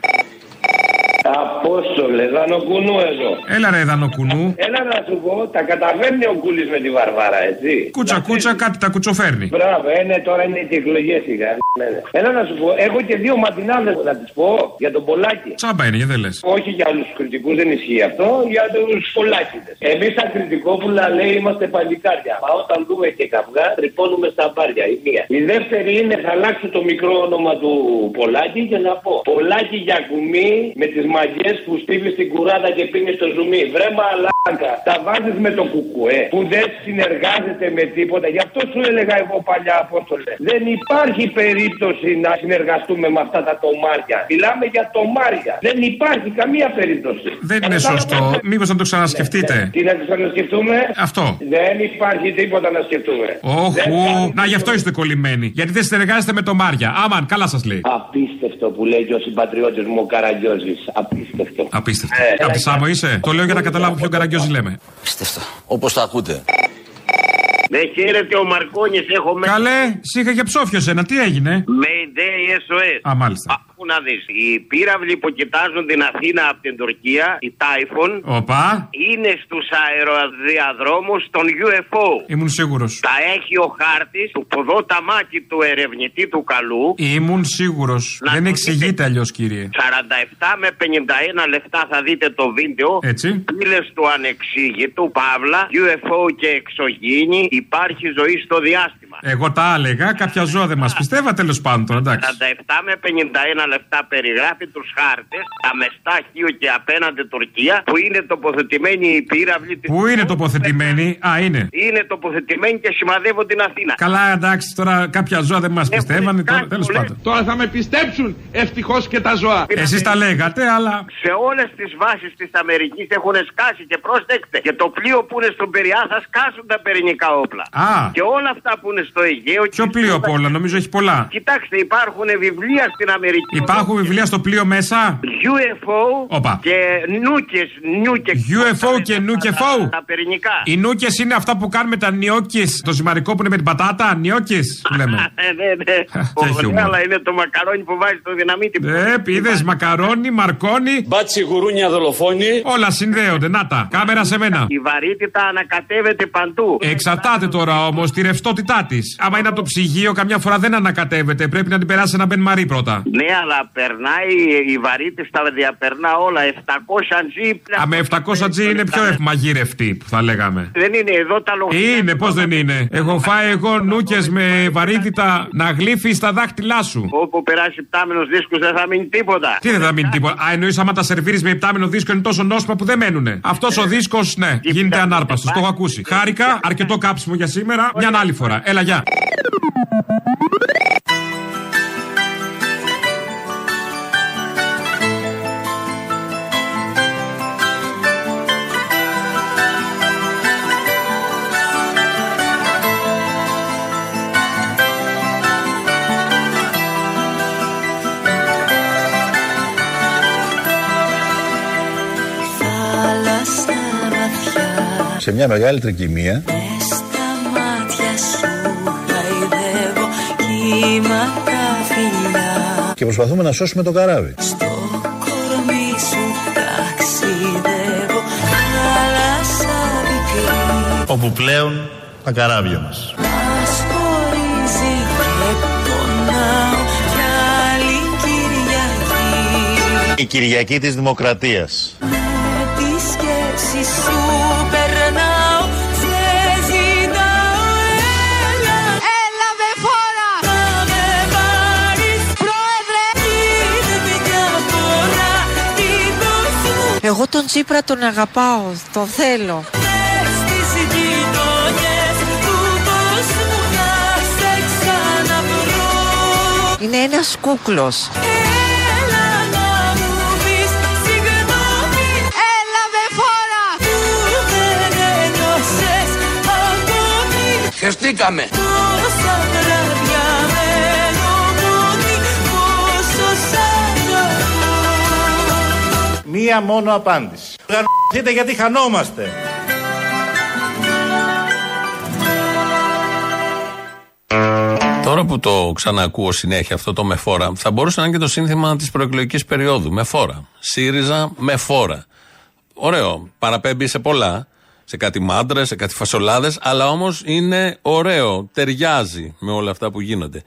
Απόστολε, δανοκουνού εδώ. Έλα ρε δανοκουνού. Έλα να σου πω, τα καταφέρνει ο Κούλης με τη Βαρβάρα, έτσι. Κούτσα κούτσα κάτι τα κουτσοφέρνει. Μπράβο, ε, ναι, τώρα είναι και εκλογές σιγά. Ναι, ναι. Έλα να σου πω, έχω και δύο ματινάδε να τις πω για τον Πολάκη. Τσάμπα είναι, γιατί δεν λες. Όχι για άλλους κριτικούς, δεν ισχύει αυτό, για τους Πολάκηδες. Εμείς τα κριτικόπουλα λέει είμαστε παλικάρια. Μα όταν δούμε και καυγά, τρυπώνουμε στα μπάρια. Η μία. Η δεύτερη είναι θα αλλάξω το μικρό όνομα του Πολάκη και να πω Πολάκη για κουμί με τις μαγιές που στείλει στην κουράδα και πίνει στο ζουμί. Βρε μαλάκα, τα βάζεις με το κουκουέ που δεν συνεργάζεται με τίποτα. Γι' αυτό σου έλεγα εγώ παλιά Απόστολε. Δεν υπάρχει περίπτωση να συνεργαστούμε με αυτά τα τομάρια. Μιλάμε για τομάρια. Δεν υπάρχει καμία περίπτωση. Δεν είναι σωστό. Μήπως να το ξανασκεφτείτε. Τι να το ξανασκεφτούμε; Αυτό. Δεν υπάρχει τίποτα να σκεφτούμε. Όχου. Να γι' αυτό είστε κολλημένοι. Γιατί δεν συνεργάζεστε με το Μάρια. Άμαν, καλά σας λέει. Απίστευτο που λέει και ο συμπατριώτης μου ο Καραγκιόζης. Απίστευτο. Απίστευτο. Ε, Από τη Σάμο είσαι; Το λέω για να καταλάβω ποιο καραγκιόζι λέμε. Όπως το ακούτε. Ναι, χαίρετε ο Μαρκόνης, έχω μέσα. Καλέ, σήκα και ψόφιο ένα, τι έγινε; Mayday SOS. Α, μάλιστα. Άκου να δεις. Οι πύραυλοι που κοιτάζουν την Αθήνα από την Τουρκία, η Typhoon, Οπα, είναι στους αεροδιαδρόμους των UFO. ήμουν σίγουρος. Τα έχει ο χάρτης του ποδόταμάκι του ερευνητή του καλού. Ήμουν σίγουρος. Δεν εξηγείται αλλιώς, κύριε. 47 με 51 λεφτά θα δείτε το βίντεο. Έτσι. Πύλες του ανεξήγητου, Παύλα, UFO και εξωγήινη, υπάρχει ζωή στο διάστημα. Εγώ τα έλεγα, κάποια ζώα δεν μας πιστεύα, τέλος πάντων τώρα, εντάξει. 47 με 51 λεφτά περιγράφει τους χάρτες, τα μεστά Χίου και απέναντι Τουρκία, που είναι τοποθετημένοι οι πύραυλοι της. Πού είναι τοποθετημένοι, Α, είναι. Είναι τοποθετημένοι και σημαδεύουν την Αθήνα. Καλά, εντάξει, τώρα κάποια ζώα δεν μας πιστεύανε, τώρα τέλος πάντων. Τώρα θα με πιστέψουν ευτυχώς και τα ζώα. Εσείς τα λέγατε, αλλά. Σε όλες τις βάσεις της Αμερικής έχουν σκάσει και πρόσεξτε. Και το πλοίο που είναι στον Περιά θα σκάσουν τα πυρηνικά όπλα. Α. Και όλα αυτά που είναι στο Αιγαίο. Ποιο πλοίο απ' όλα, νομίζω έχει πολλά. Κοιτάξτε, υπάρχουν βιβλία στην Αμερική. Υπάρχουν βιβλία στο πλοίο μέσα; UFO Όπα. και νούκες. νούκε UFO και νούκεφο. Τα πυρηνικά. Οι νούκες είναι αυτά που κάνουμε τα νιόκε. Το ζυμαρικό που είναι με την πατάτα. Νιόκε που λέμε. *laughs* Ε, ναι, ναι. *laughs* και Ωραία, χιούμορ. αλλά είναι το μακαρόνι που βάζει το δυναμίτι. Ε, πείδε μακαρόνι, μαρκόνι. Μπάτσι γουρούνια δολοφόνη. Όλα συνδέονται. Να τα. Κάμερα σε μένα. Η βαρύτητα ανακατεύεται παντού. Εξαρτάται τώρα όμως τη ρευστότητά της. Άμα είναι από το ψυγείο, καμιά φορά δεν ανακατεύεται. Πρέπει να την περάσει ένα μπεν μαρί πρώτα. Ναι, αλλά περνάει η βαρύτητα, διαπερνά όλα. 700 G. Α, με 700G είναι πιο ευμαγείρευτη που θα λέγαμε. Δεν είναι εδώ τα λογιστικά. Είναι, πώς δεν είναι. Έχω φάει εγώ νούκες με βαρύτητα να γλύφει στα δάχτυλά σου. Όπου περάσει πτάμενο δίσκος δεν θα μείνει τίποτα. Τι δεν θα μείνει τίποτα. Α, εννοείς άμα τα σερβίρεις με υπτάμενο δίσκο είναι τόσο νόσημα που δεν μένουνε. Αυτός ο δίσκος, ναι, γίνεται ανάρπαστος. Το έχω ακούσει. Χάρηκα, αρκετό κάψιμο για σήμερα. Μια άλλη φορά. Έλα, γεια. Θα σε μια μεγάλη τρικυμία. Και προσπαθούμε να σώσουμε το καράβι. Στο κορμί σου ταξιδεύω θάλασσα πικρή Όπου πλέον τα καράβια μας. Μας χωρίζει και πονάω κι άλλη Κυριακή Η Κυριακή της Δημοκρατίας. Εγώ τον Τσίπρα τον αγαπάω, τον θέλω. Στις γειτονιές του κόσμου θα σε ξαναβρω Είναι ένας κούκλος. Έλα Μία μόνο απάντηση. Γαρ***είτε γιατί χανόμαστε. Τώρα που το ξανακούω συνέχεια αυτό το με φόρα, θα μπορούσε να είναι και το σύνθημα της προεκλογικής περίοδου. Με φόρα. ΣΥΡΙΖΑ με φόρα. Ωραίο. Παραπέμπει σε πολλά. Σε κάτι μάντρες, σε κάτι φασολάδες, αλλά όμως είναι ωραίο. Ταιριάζει με όλα αυτά που γίνονται.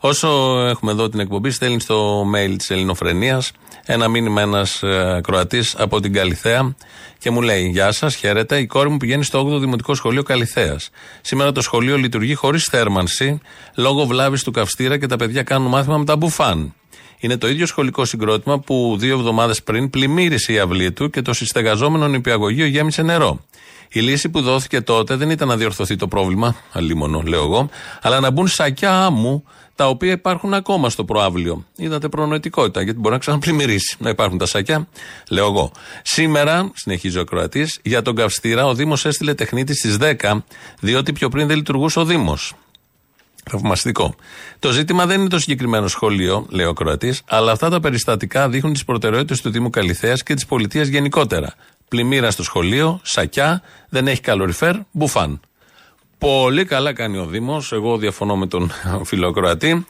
Όσο έχουμε εδώ την εκπομπή, στέλνει στο mail της Ελληνοφρενεία ένα μήνυμα ένας Κροατής από την Καλιθέα και μου λέει: Γεια σας, χαίρετε. Η κόρη μου πηγαίνει στο 8ο Δημοτικό Σχολείο Καλιθέας. Σήμερα το σχολείο λειτουργεί χωρίς θέρμανση λόγω βλάβης του καυστήρα και τα παιδιά κάνουν μάθημα με τα μπουφάν. Είναι το ίδιο σχολικό συγκρότημα που δύο εβδομάδες πριν πλημμύρισε η αυλή του και το συστεγαζόμενο νηπιαγωγείο γέμισε νερό. Η λύση που δόθηκε τότε δεν ήταν να διορθωθεί το πρόβλημα, αλίμονο λέω εγώ, αλλά να μπουν σακιά άμμου τα οποία υπάρχουν ακόμα στο προάβλιο. Είδατε προνοητικότητα, γιατί μπορεί να ξαναπλημμυρίσει. Να υπάρχουν τα σακιά, λέω εγώ. Σήμερα, συνεχίζει ο Κροατή, για τον Καυστήρα ο Δήμος έστειλε τεχνίτη στις 10, διότι πιο πριν δεν λειτουργούσε ο Δήμος. Θαυμαστικό. Το ζήτημα δεν είναι το συγκεκριμένο σχολείο, λέει ο Κροατή, αλλά αυτά τα περιστατικά δείχνουν τις προτεραιότητες του Δήμου Καλιθέα και της πολιτείας γενικότερα. Πλημμύρα στο σχολείο, σακιά, δεν έχει καλοριφέρ, μπουφάν. Πολύ καλά κάνει ο Δήμος. Εγώ διαφωνώ με τον *laughs* φιλοκροατή.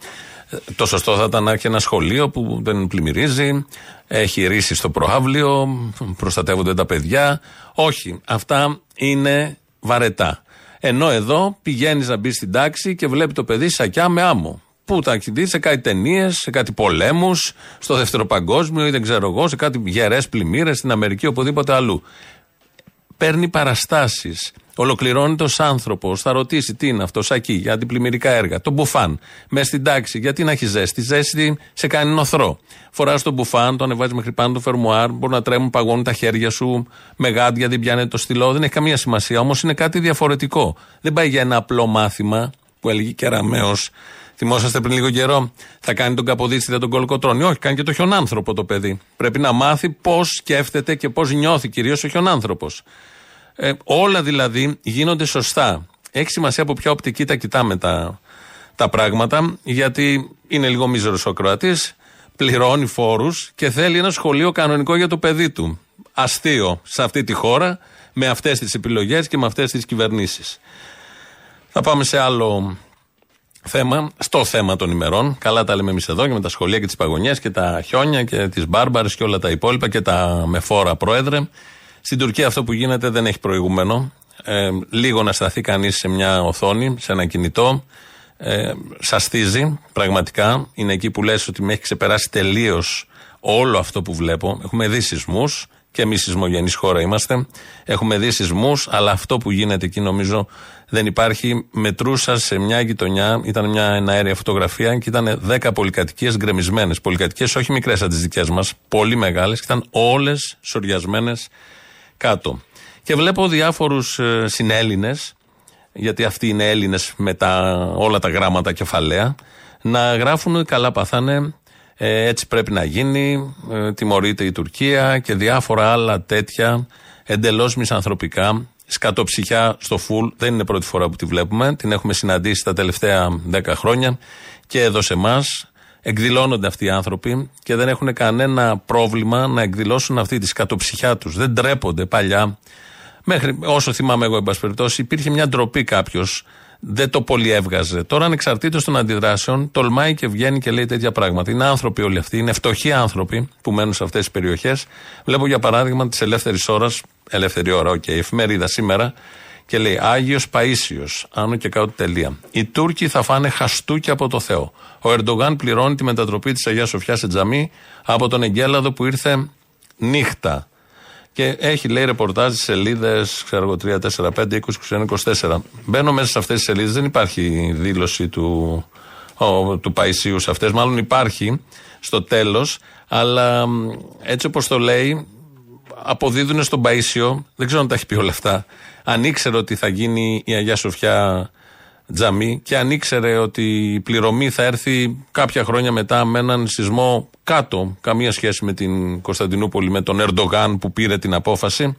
Το σωστό θα ήταν να έχει ένα σχολείο που δεν πλημμυρίζει, έχει ρίσει στο προάβλιο, προστατεύονται τα παιδιά. Όχι, αυτά είναι βαρετά. Ενώ εδώ πηγαίνεις να μπεις στην τάξη και βλέπει το παιδί σακιά με άμμο. Πού τα έχει δει σε κάτι ταινίες, σε κάτι πολέμους, στο δεύτερο παγκόσμιο ή δεν ξέρω εγώ, σε κάτι γερές πλημμύρες στην Αμερική, οπουδήποτε αλλού. Παίρνει παραστάσεις. Ολοκληρώνεται ω άνθρωπος. Θα ρωτήσει τι είναι αυτό, σακί, για αντιπλημμυρικά έργα. Το μπουφάν. Μες στην τάξη. Γιατί να έχει ζέστη; Ζέστη σε κάνει νοθρό. Φοράς το μπουφάν, το ανεβάζεις μέχρι πάνω το φερμουάρ. Μπορεί να τρέμουν, παγώνουν τα χέρια σου. Με γάντια, δεν πιάνεται το στυλό. Δεν έχει καμία σημασία. Όμως είναι κάτι διαφορετικό. Δεν πάει για ένα απλό μάθημα που έλεγε και Ραμαίο. Θυμόσαστε πριν λίγο καιρό, θα κάνει τον Καποδίστη, δεν τον κολοκοτρώνει. Όχι, κάνει και το χιονάνθρωπο το παιδί. Πρέπει να μάθει πώς σκέφτεται και πώς νιώθει κυρίως ο χιονάνθρωπος. Ε, όλα δηλαδή γίνονται σωστά. Έχει σημασία από ποια οπτική τα κοιτάμε τα, τα πράγματα, γιατί είναι λίγο μίζερος ο Κροατή, πληρώνει φόρους και θέλει ένα σχολείο κανονικό για το παιδί του. Αστείο σε αυτή τη χώρα, με αυτές τις επιλογές και με αυτές τις κυβερνήσεις. Θα πάμε σε άλλο θέμα, στο θέμα των ημερών. Καλά τα λέμε εμείς εδώ και με τα σχολεία και τις παγωνιές και τα χιόνια και τις μπάρμπαρες και όλα τα υπόλοιπα και τα μεφόρα πρόεδρε. Στην Τουρκία αυτό που γίνεται δεν έχει προηγούμενο. Ε, λίγο να σταθεί κανείς σε μια οθόνη, σε ένα κινητό. Ε, σαστίζει πραγματικά. Είναι εκεί που λες ότι με έχει ξεπεράσει τελείως όλο αυτό που βλέπω. Έχουμε δει σεισμούς και εμείς σεισμογενή χώρα είμαστε. Έχουμε δει σεισμούς, αλλά αυτό που γίνεται εκεί νομίζω δεν υπάρχει. Μετρούσα σε μια γειτονιά, ήταν μια εναέρια φωτογραφία και ήταν 10 πολυκατοικίες γκρεμισμένες. Πολυκατοικίες όχι μικρές σαν τις δικές μας, πολύ μεγάλες και ήταν όλες σοριασμένες κάτω. Και βλέπω διάφορους ε, συνέλληνες, γιατί αυτοί είναι Έλληνες με τα, όλα τα γράμματα κεφαλαία, να γράφουν καλά παθάνε, ε, έτσι πρέπει να γίνει, ε, τιμωρείται η Τουρκία και διάφορα άλλα τέτοια εντελώς μισανθρωπικά. Σκατοψυχιά στο φουλ, δεν είναι πρώτη φορά που τη βλέπουμε. Την έχουμε συναντήσει τα τελευταία 10 χρόνια και εδώ σε εμάς. Εκδηλώνονται αυτοί οι άνθρωποι και δεν έχουν κανένα πρόβλημα να εκδηλώσουν αυτή τη σκατοψυχιά τους. Δεν τρέπονται παλιά Μέχρι όσο θυμάμαι εγώ, εν πάση περιπτώσει, υπήρχε μια ντροπή κάποιος. Δεν το πολύ έβγαζε. Τώρα, ανεξαρτήτως των αντιδράσεων, τολμάει και βγαίνει και λέει τέτοια πράγματα. Είναι άνθρωποι όλοι αυτοί, είναι φτωχοί άνθρωποι που μένουν σε αυτές τις περιοχές. Βλέπω για παράδειγμα της ελεύθερης ώρας, ελεύθερη ώρα, οκ, εφημερίδα σήμερα, και λέει Άγιος Παίσιος, άνω και κάτω τελεία. Οι Τούρκοι θα φάνε χαστούκι από το Θεό. Ο Ερντογάν πληρώνει τη μετατροπή της Αγίας Σοφιάς σε τζαμί από τον Εγκέλαδο που ήρθε νύχτα. Και έχει λέει ρεπορτάζ στις σελίδες, ξέρω εγώ, 3, 4, 5, 20, 21, 24. Μπαίνω μέσα σε αυτές τις σελίδες, δεν υπάρχει δήλωση του, ο, του Παϊσίου σε αυτές. Μάλλον υπάρχει στο τέλος, αλλά μ, έτσι όπως το λέει, αποδίδουν στον Παΐσιο, δεν ξέρω αν τα έχει πει όλα αυτά, αν ήξερε ότι θα γίνει η Αγία Σοφιά τζαμί και αν ήξερε ότι η πληρωμή θα έρθει κάποια χρόνια μετά με έναν σεισμό κάτω, καμία σχέση με την Κωνσταντινούπολη, με τον Ερντογάν που πήρε την απόφαση.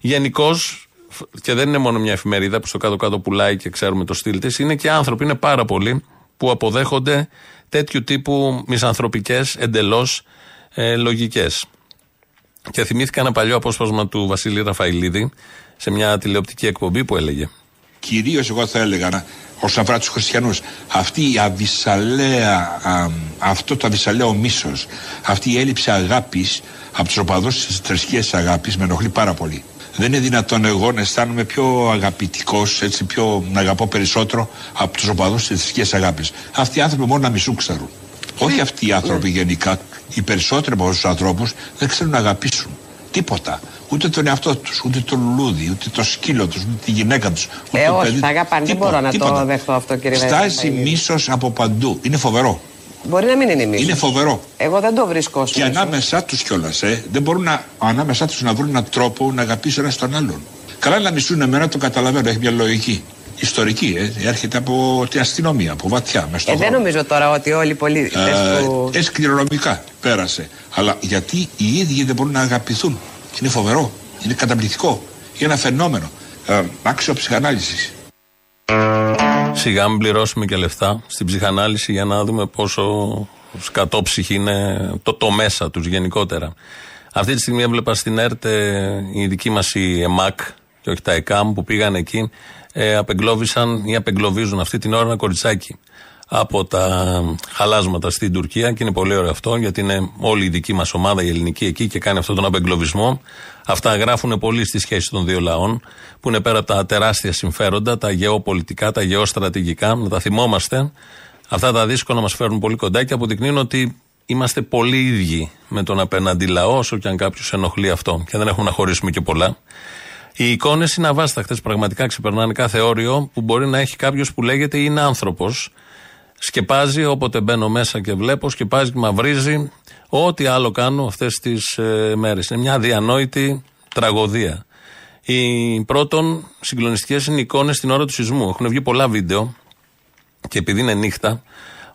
Γενικώς, και δεν είναι μόνο μια εφημερίδα που στο κάτω-κάτω πουλάει και ξέρουμε το στυλ της, είναι και άνθρωποι, είναι πάρα πολλοί που αποδέχονται τέτοιου τύπου μισανθρωπικές εντελώς ε, λογικές. Και θυμήθηκα ένα παλιό απόσπασμα του Βασίλη Ραφαηλίδη σε μια τηλεοπτική εκπομπή που έλεγε. Κυρίως εγώ θα έλεγα να, όσον αφορά τους χριστιανούς, αυτή η αβυσαλαία, α, αυτό το αβυσαλαίο μίσος, αυτή η έλλειψη αγάπης από τους οπαδούς της θρησκείας αγάπης με ενοχλεί πάρα πολύ. Δεν είναι δυνατόν εγώ να αισθάνομαι πιο αγαπητικός, έτσι πιο να αγαπώ περισσότερο από τους οπαδούς της θρησκείας αγάπης. Αυτοί οι άνθρωποι μόνο να μισούν ξέρουν. Όχι αυτοί οι άνθρωποι γενικά. Οι περισσότεροι από αυτούς τους ανθρώπους δεν ξέρουν να αγαπήσουν. Τίποτα. Ούτε τον εαυτό τους, ούτε το λουλούδι, ούτε το σκύλο τους, ούτε τη γυναίκα τους. Ε, όχι, τα αγαπάνε. Δεν μπορώ να το δεχτώ αυτό, κύριε Στάζει Βαϊραπαίδη. μίσος από παντού. Είναι φοβερό. Μπορεί να μην είναι μίσος. Είναι φοβερό. Εγώ δεν το βρίσκω ως Και μίσος. ανάμεσά τους κιόλας, ε, δεν μπορούν να, ανάμεσά τους να βρουν έναν τρόπο να αγαπήσουν ένας τον άλλον. Καλά να μισούν εμένα, το καταλαβαίνω, έχει μια λογική. Ιστορική, ε, έρχεται από την αστυνομία, από βαθιά, μες στο Ε, δεν νομίζω τώρα ότι όλοι οι πολίτες του. ε, κληρονομικά πέρασε. Αλλά γιατί οι ίδιοι δεν μπορούν να αγαπηθούν; Είναι φοβερό. Είναι καταπληκτικό. Είναι ένα φαινόμενο. Ε, άξιο ψυχανάλυσης. Σιγά μην πληρώσουμε και λεφτά στην ψυχανάλυση για να δούμε πόσο σκατόψυχη είναι το, το μέσα τους γενικότερα. Αυτή τη στιγμή έβλεπα στην ΕΡΤ ε, η δική μας η ΕΜΑΚ και όχι τα ΕΚΑΜ που πήγαν εκεί, ε, απεγκλώβησαν ή απεγκλωβίζουν αυτή την ώρα ένα κοριτσάκι από τα χαλάσματα στην Τουρκία και είναι πολύ ωραίο αυτό γιατί είναι όλη η δική μας ομάδα η ελληνική εκεί και κάνει αυτόν τον απεγκλωβισμό. Αυτά γράφουν πολύ στη σχέση των δύο λαών που είναι πέρα από τα τεράστια συμφέροντα, τα γεωπολιτικά, τα γεωστρατηγικά, να τα θυμόμαστε. Αυτά τα δύσκολα μας φέρνουν πολύ κοντά και αποδεικνύουν ότι είμαστε πολύ ίδιοι με τον απέναντι λαό, όσο και αν κάποιου ενοχλεί αυτό. Και δεν έχουμε να χωρίσουμε και πολλά. Οι εικόνες είναι αβάσταχτες, πραγματικά ξεπερνάνε κάθε όριο που μπορεί να έχει κάποιος που λέγεται είναι άνθρωπος. Σκεπάζει όποτε μπαίνω μέσα και βλέπω, σκεπάζει και μαυρίζει. Ό,τι άλλο κάνω αυτές τις ε, μέρες. Είναι μια αδιανόητη τραγωδία. Οι πρώτον συγκλονιστικές είναι οι εικόνες την ώρα του σεισμού. Έχουν βγει πολλά βίντεο και επειδή είναι νύχτα,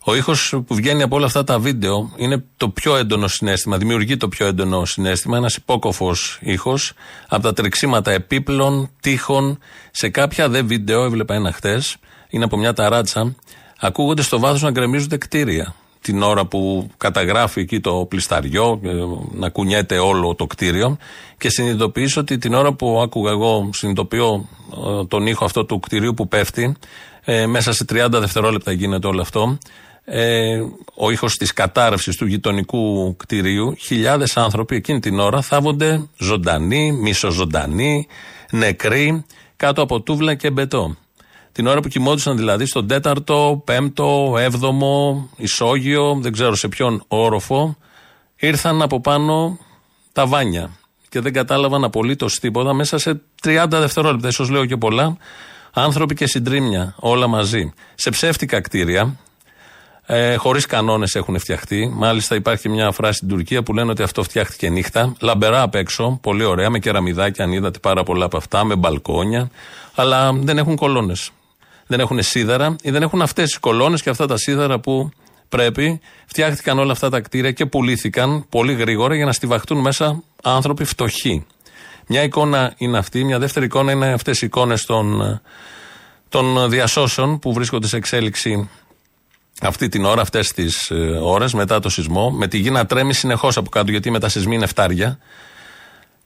ο ήχος που βγαίνει από όλα αυτά τα βίντεο είναι το πιο έντονο συνέστημα, δημιουργεί το πιο έντονο συνέστημα, ένας υπόκοφος ήχος από τα τρεξίματα επίπλων, τείχων. Σε κάποια δε βίντεο, έβλεπα ένα χτες, είναι από μια ταράτσα, ακούγονται στο βάθος να γκρεμίζονται κτίρια. Την ώρα που καταγράφει εκεί το πλισταριό, ε, να κουνιέται όλο το κτίριο και συνειδητοποιήσω ότι την ώρα που άκουγα εγώ, συνειδητοποιώ ε, τον ήχο αυτό του κτιρίου που πέφτει, ε, μέσα σε 30 δευτερόλεπτα γίνεται όλο αυτό. Ε, ο ήχος της κατάρρευσης του γειτονικού κτηρίου, χιλιάδες άνθρωποι εκείνη την ώρα θάβονται ζωντανοί, μισοζωντανοί, νεκροί, κάτω από τούβλα και μπετό. Την ώρα που κοιμόντουσαν δηλαδή στον τέταρτο, πέμπτο, έβδομο, ισόγειο, δεν ξέρω σε ποιον όροφο, ήρθαν από πάνω τα βάνια και δεν κατάλαβαν απολύτως τίποτα μέσα σε 30 δευτερόλεπτα, ίσως λέω και πολλά. Άνθρωποι και συντρίμια, όλα μαζί. Σε ψεύτικα κτίρια, ε, Χωρίς κανόνες έχουν φτιαχτεί. Μάλιστα υπάρχει και μια φράση στην Τουρκία που λένε ότι αυτό φτιάχτηκε νύχτα. Λαμπερά απ' έξω, πολύ ωραία, με κεραμιδάκια, αν είδατε πάρα πολλά από αυτά, με μπαλκόνια. Αλλά δεν έχουν κολόνες. Δεν έχουν σίδερα ή δεν έχουν αυτές τις κολόνες και αυτά τα σίδερα που πρέπει. Φτιάχτηκαν όλα αυτά τα κτίρια και πουλήθηκαν πολύ γρήγορα για να στιβαχτούν μέσα άνθρωποι φτωχοί. Μια εικόνα είναι αυτή. Μια δεύτερη εικόνα είναι αυτές οι εικόνες των, των διασώσεων που βρίσκονται σε εξέλιξη αυτή την ώρα, αυτές τις ώρες μετά το σεισμό, με τη γη να τρέμει συνεχώς από κάτω, γιατί με τα σεισμοί είναι φτάρια.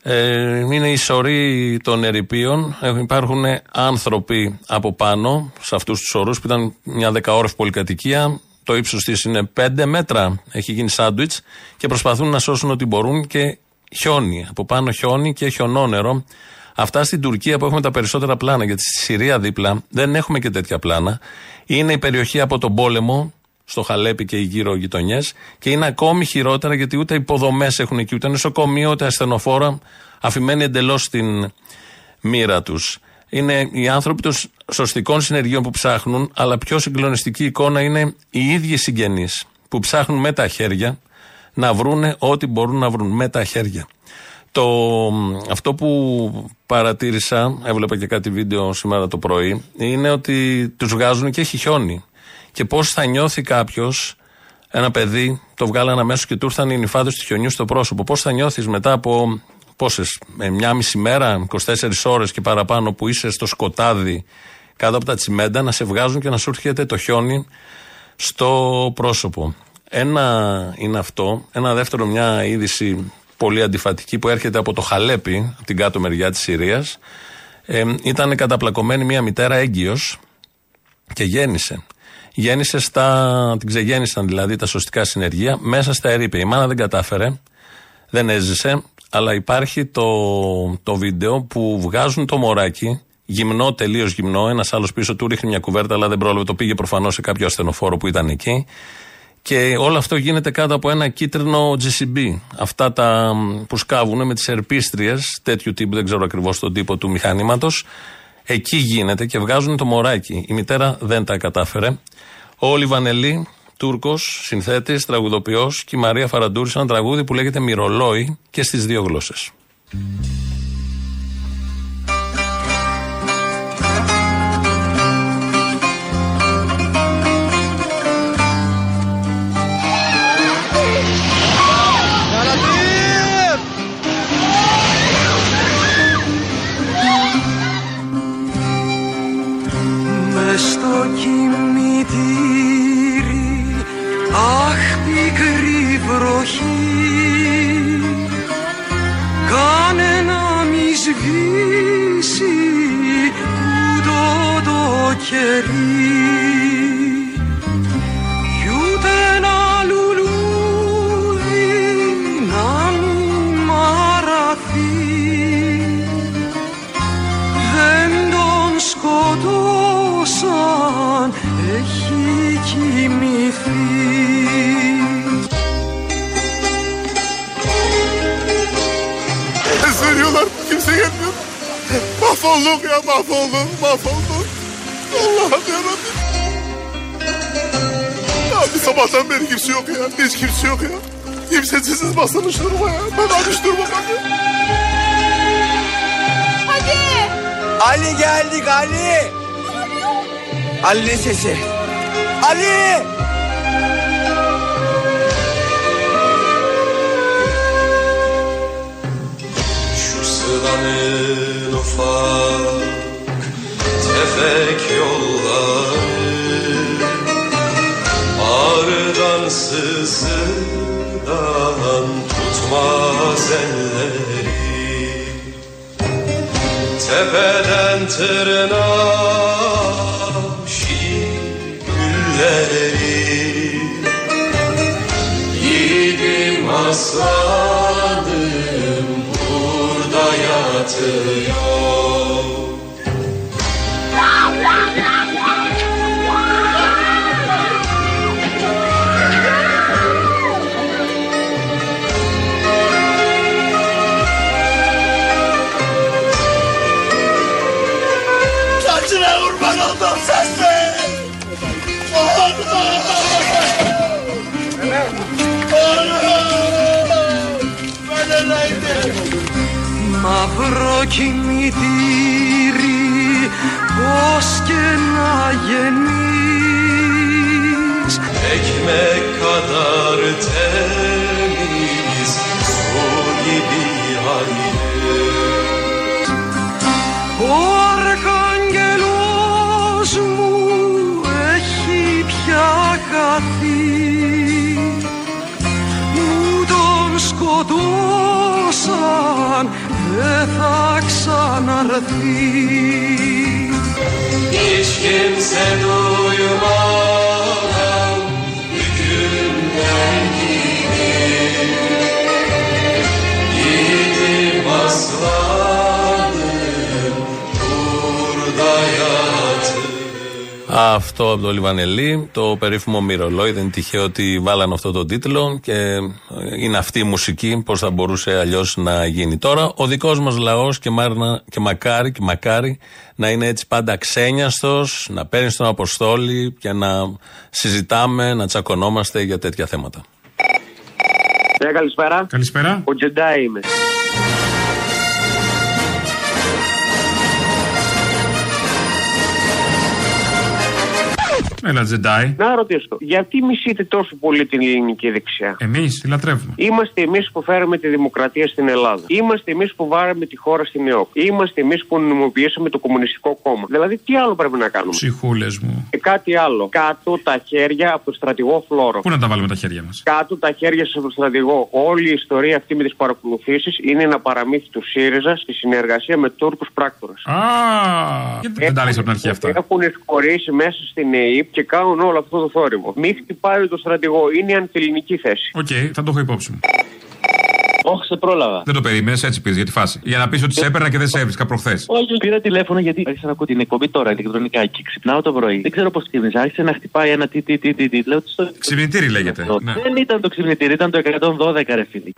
Ε, είναι η σωρή των ερηπείων. Έχουν- Υπάρχουν άνθρωποι από πάνω σε αυτούς τους ορού που ήταν μια δεκαόροφη πολυκατοικία. Το ύψος της είναι 5 μέτρα. Έχει γίνει σάντουιτς και προσπαθούν να σώσουν ό,τι μπορούν και χιόνι. Από πάνω χιόνι και χιονόνερο. Αυτά στην Τουρκία που έχουμε τα περισσότερα πλάνα, γιατί στη Συρία δίπλα δεν έχουμε και τέτοια πλάνα. Είναι η περιοχή από τον πόλεμο, στο Χαλέπι και οι γύρω γειτονιές, και είναι ακόμη χειρότερα γιατί ούτε υποδομές έχουν εκεί, ούτε νοσοκομείο, ούτε ασθενοφόρα, αφημένοι εντελώς στην μοίρα τους. Είναι οι άνθρωποι των σωστικών συνεργείων που ψάχνουν, αλλά πιο συγκλονιστική εικόνα είναι οι ίδιοι συγγενείς που ψάχνουν με τα χέρια να βρούνε ό,τι μπορούν να βρουν με τα χέρια. Το, αυτό που παρατήρησα, έβλεπα και κάτι βίντεο σήμερα το πρωί, είναι ότι τους βγάζουν και έχει χιόνι. Και πώς θα νιώθει κάποιος, ένα παιδί, το βγάλανε αμέσως και του ήρθαν οι νυφάδες του χιονιού στο πρόσωπο. Πώς θα νιώθεις μετά από πόσες, ε, μια μισή μέρα, 24 ώρες και παραπάνω που είσαι στο σκοτάδι κάτω από τα τσιμέντα να σε βγάζουν και να σου έρχεται το χιόνι στο πρόσωπο. Ένα είναι αυτό. Ένα δεύτερο, μια είδηση πολύ αντιφατική που έρχεται από το Χαλέπι, από την κάτω μεριά της Συρίας. Ε, ήταν καταπλακωμένη μια μητέρα έγκυος και γέννησε. Γέννησε στα. την ξεγέννησαν δηλαδή τα σωστικά συνεργεία μέσα στα ερήπια. Η μάνα δεν κατάφερε, δεν έζησε, αλλά υπάρχει το, το βίντεο που βγάζουν το μωράκι, γυμνό, τελείως γυμνό. Ένας άλλος πίσω του ρίχνει μια κουβέρτα, αλλά δεν πρόλαβε. Το πήγε προφανώς σε κάποιο ασθενοφόρο που ήταν εκεί. Και όλο αυτό γίνεται κάτω από ένα κίτρινο GCB. Αυτά τα μ, που σκάβουν με τις ερπίστριες, τέτοιου τύπου, δεν ξέρω ακριβώς τον τύπο του μηχανήματος. Εκεί γίνεται και βγάζουν το μωράκι. Η μητέρα δεν τα κατάφερε. Ο Λιβανελή, Τούρκος, συνθέτης, τραγουδοποιός και η Μαρία Φαραντούρης, ένα τραγούδι που λέγεται Μυρολόι και στις δύο γλώσσες. Ali'nin sesi. Ali! Şu sılanın ufak tefek yolları Ağrıdan sızıdan tutmaz elleri Tepeden tırnağa gülleri. Yiğidim aslanım burada yatıyor κημητήρι πως και να γεννείς. Ekmek kadar temiz Hiç kimse duymadan Αυτό από το Λιβανελί, το περίφημο Μυρολόι. Δεν είναι τυχαίο ότι βάλαν αυτό το τίτλο και ε, είναι αυτή η μουσική. Πώς θα μπορούσε αλλιώς να γίνει. Τώρα, ο δικός μας λαός και, μάρνα- και μακάρι και μακάρι να είναι έτσι πάντα ξένιαστος, να παίρνει τον Αποστόλη και να συζητάμε, να τσακωνόμαστε για τέτοια θέματα. Ναι, καλησπέρα. Καλησπέρα. Ο Τζεντάι είμαι. Έλα, Τζεντάι; Να ρωτήσω, γιατί μισείτε τόσο πολύ την ελληνική δεξιά; Εμείς τη λατρεύουμε. Είμαστε εμείς που φέραμε τη δημοκρατία στην Ελλάδα. Είμαστε εμείς που βάραμε τη χώρα στην ΕΟΚ. Είμαστε εμείς που νομιμοποιήσαμε το Κομμουνιστικό Κόμμα. Δηλαδή, τι άλλο πρέπει να κάνουμε; Ψυχούλες μου. Και κάτι άλλο. Κάτω τα χέρια από τον στρατηγό Φλόρο. Πού να τα βάλουμε τα χέρια μας; Κάτω τα χέρια σας από τον στρατηγό. Όλη η ιστορία αυτή με τις παρακολουθήσεις είναι ένα παραμύθι του ΣΥΡΙΖΑ στη συνεργασία με Τούρκους πράκτορες. Α, γιατί δεν τα λες από την αρχή αυτά; Έχουν εισχωρήσει μέσα στην ΕΥΠ και κάνουν όλο αυτό το θόρυβο. Μη χτυπάει το στρατηγό. Είναι η αντιελληνική θέση. Οκ, θα το έχω υπόψη μου. Όχι, σε πρόλαβα. Δεν το περίμενες, έτσι πεις για τη φάση. Για να πεις ότι σε έπαιρνα και δεν σε έβρισκα προχθές. Όχι, πήρα τηλέφωνο γιατί άρχισα να ακούω την εκπομπή τώρα ηλεκτρονικά και ξυπνάω το πρωί. Δεν ξέρω πώς ξύπνησα. Άρχισε να χτυπάει ένα τι, τι, τι, τι, τι. Λέω τι στο. Ξυπνητήρι λέγεται. Ναι. Δεν ήταν το ξυπνητήρι, ήταν το 112 ρε φίλοι.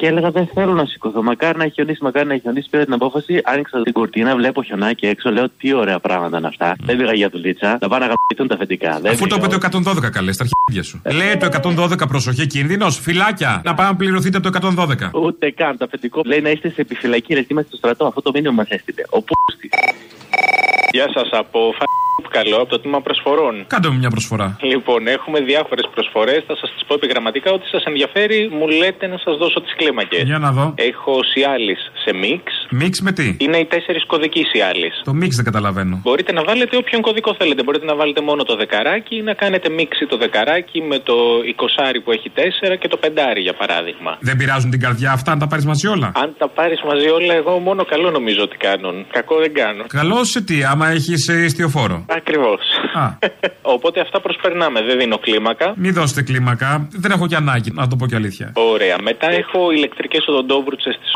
Και έλεγα δεν θέλω να σηκωθώ. Μακάρι να έχει χιονίσει, μακάρι να έχει χιονίσει. Πήρα την απόφαση, άνοιξα την κουρτίνα, βλέπω χιονάκι έξω. Λέω τι ωραία πράγματα είναι αυτά. Δεν πήγα για δουλίτσα, θα πάνε να γαμπηθούν τα αφεντικά. Δεν Αφού το πήγα. είπε το 112 καλέ, στα αρχίδια σου. Λέει το 112 προσοχή κίνδυνος, φυλάκια. Να πάμε να πληρωθείτε από το 112. Ούτε καν το αφεντικό λέει να είστε σε επιφυλακή, ρε, είμαστε στο στρατό. Αυτό το μήνυμα μας έστειλε. Ο Πούστης. Γεια σας, από Καλό, από το τμήμα προσφορών. Κάντε μου μια προσφορά. Λοιπόν, έχουμε διάφορες προσφορές. Θα σας τις πω επιγραμματικά. Ό,τι σας ενδιαφέρει, μου λέτε να σας δώσω τις κλίμακες. Για να δω. Έχω Σιάλη σε μίξ. Μίξ με τι; Είναι οι τέσσερις κωδικοί Σιάλη. Το μίξ δεν καταλαβαίνω. Μπορείτε να βάλετε όποιον κωδικό θέλετε. Μπορείτε να βάλετε μόνο το δεκαράκι ή να κάνετε μίξη το δεκαράκι με το εικοσάρι που έχει τέσσερα και το πεντάρι για παράδειγμα. Δεν πειράζουν την καρδιά αυτά, αν τα πάρεις μαζί όλα; Αν τα πάρεις μαζί όλα, εγώ μόνο καλό νομίζω ότι κάνουν. Κακό δεν κάνω. Καλός σε τι, άμα έχεις ιστιοφόρο. Ακριβώς. Α. *laughs* Οπότε αυτά προσπερνάμε. Δεν δίνω κλίμακα. Μην δώσετε κλίμακα. Δεν έχω και ανάγκη, να το πω και αλήθεια. Ωραία. Μετά έχω ηλεκτρικές οδοντόβρουτσες της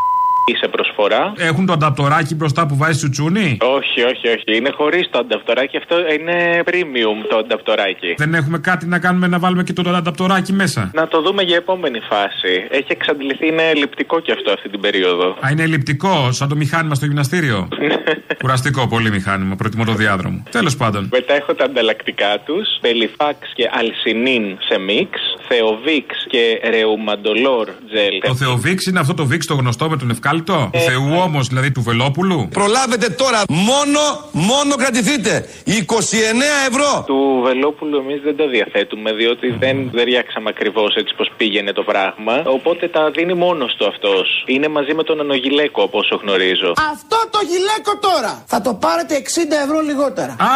*laughs* σε προσφορά. Έχουν το ανταπτοράκι μπροστά που βάζει τσουτσούνι; Όχι, όχι, όχι. Είναι χωρίς το ανταπτοράκι. Αυτό είναι premium το ανταπτοράκι. Δεν έχουμε κάτι να κάνουμε να βάλουμε και το ανταπτοράκι μέσα; Να το δούμε για επόμενη φάση. Έχει εξαντληθεί, είναι ελλειπτικό και αυτό αυτή την περίοδο. Α, είναι ελλειπτικό, σαν το μηχάνημα στο γυμναστήριο; *laughs* Κουραστικό, πολύ μηχάνημα. Προτιμώ το διάδρομο. Τέλος πάντων. Μετά έχω τα ανταλλακτικά τους. Πελιφάξ και αλσινίν σε μίξ. Θεοβίξ και ρεουμαντολόρ τζελ. Το Θεοβίξ είναι αυτό το Βίξ το γνωστό με τον ευκάλυπτο; Του Θεού όμως, δηλαδή του Βελόπουλου; Προλάβετε τώρα. Μόνο, μόνο κρατηθείτε. 29 ευρώ. Του Βελόπουλου εμείς δεν το διαθέτουμε, διότι δεν ταιριάξαμε ακριβώς έτσι πώ πήγαινε το πράγμα. Οπότε τα δίνει μόνος του αυτός. Είναι μαζί με τον Ανογιλέκο, από όσο γνωρίζω. Αυτό το γυλαίκο τώρα θα το πάρετε 60 ευρώ λιγότερα. Α,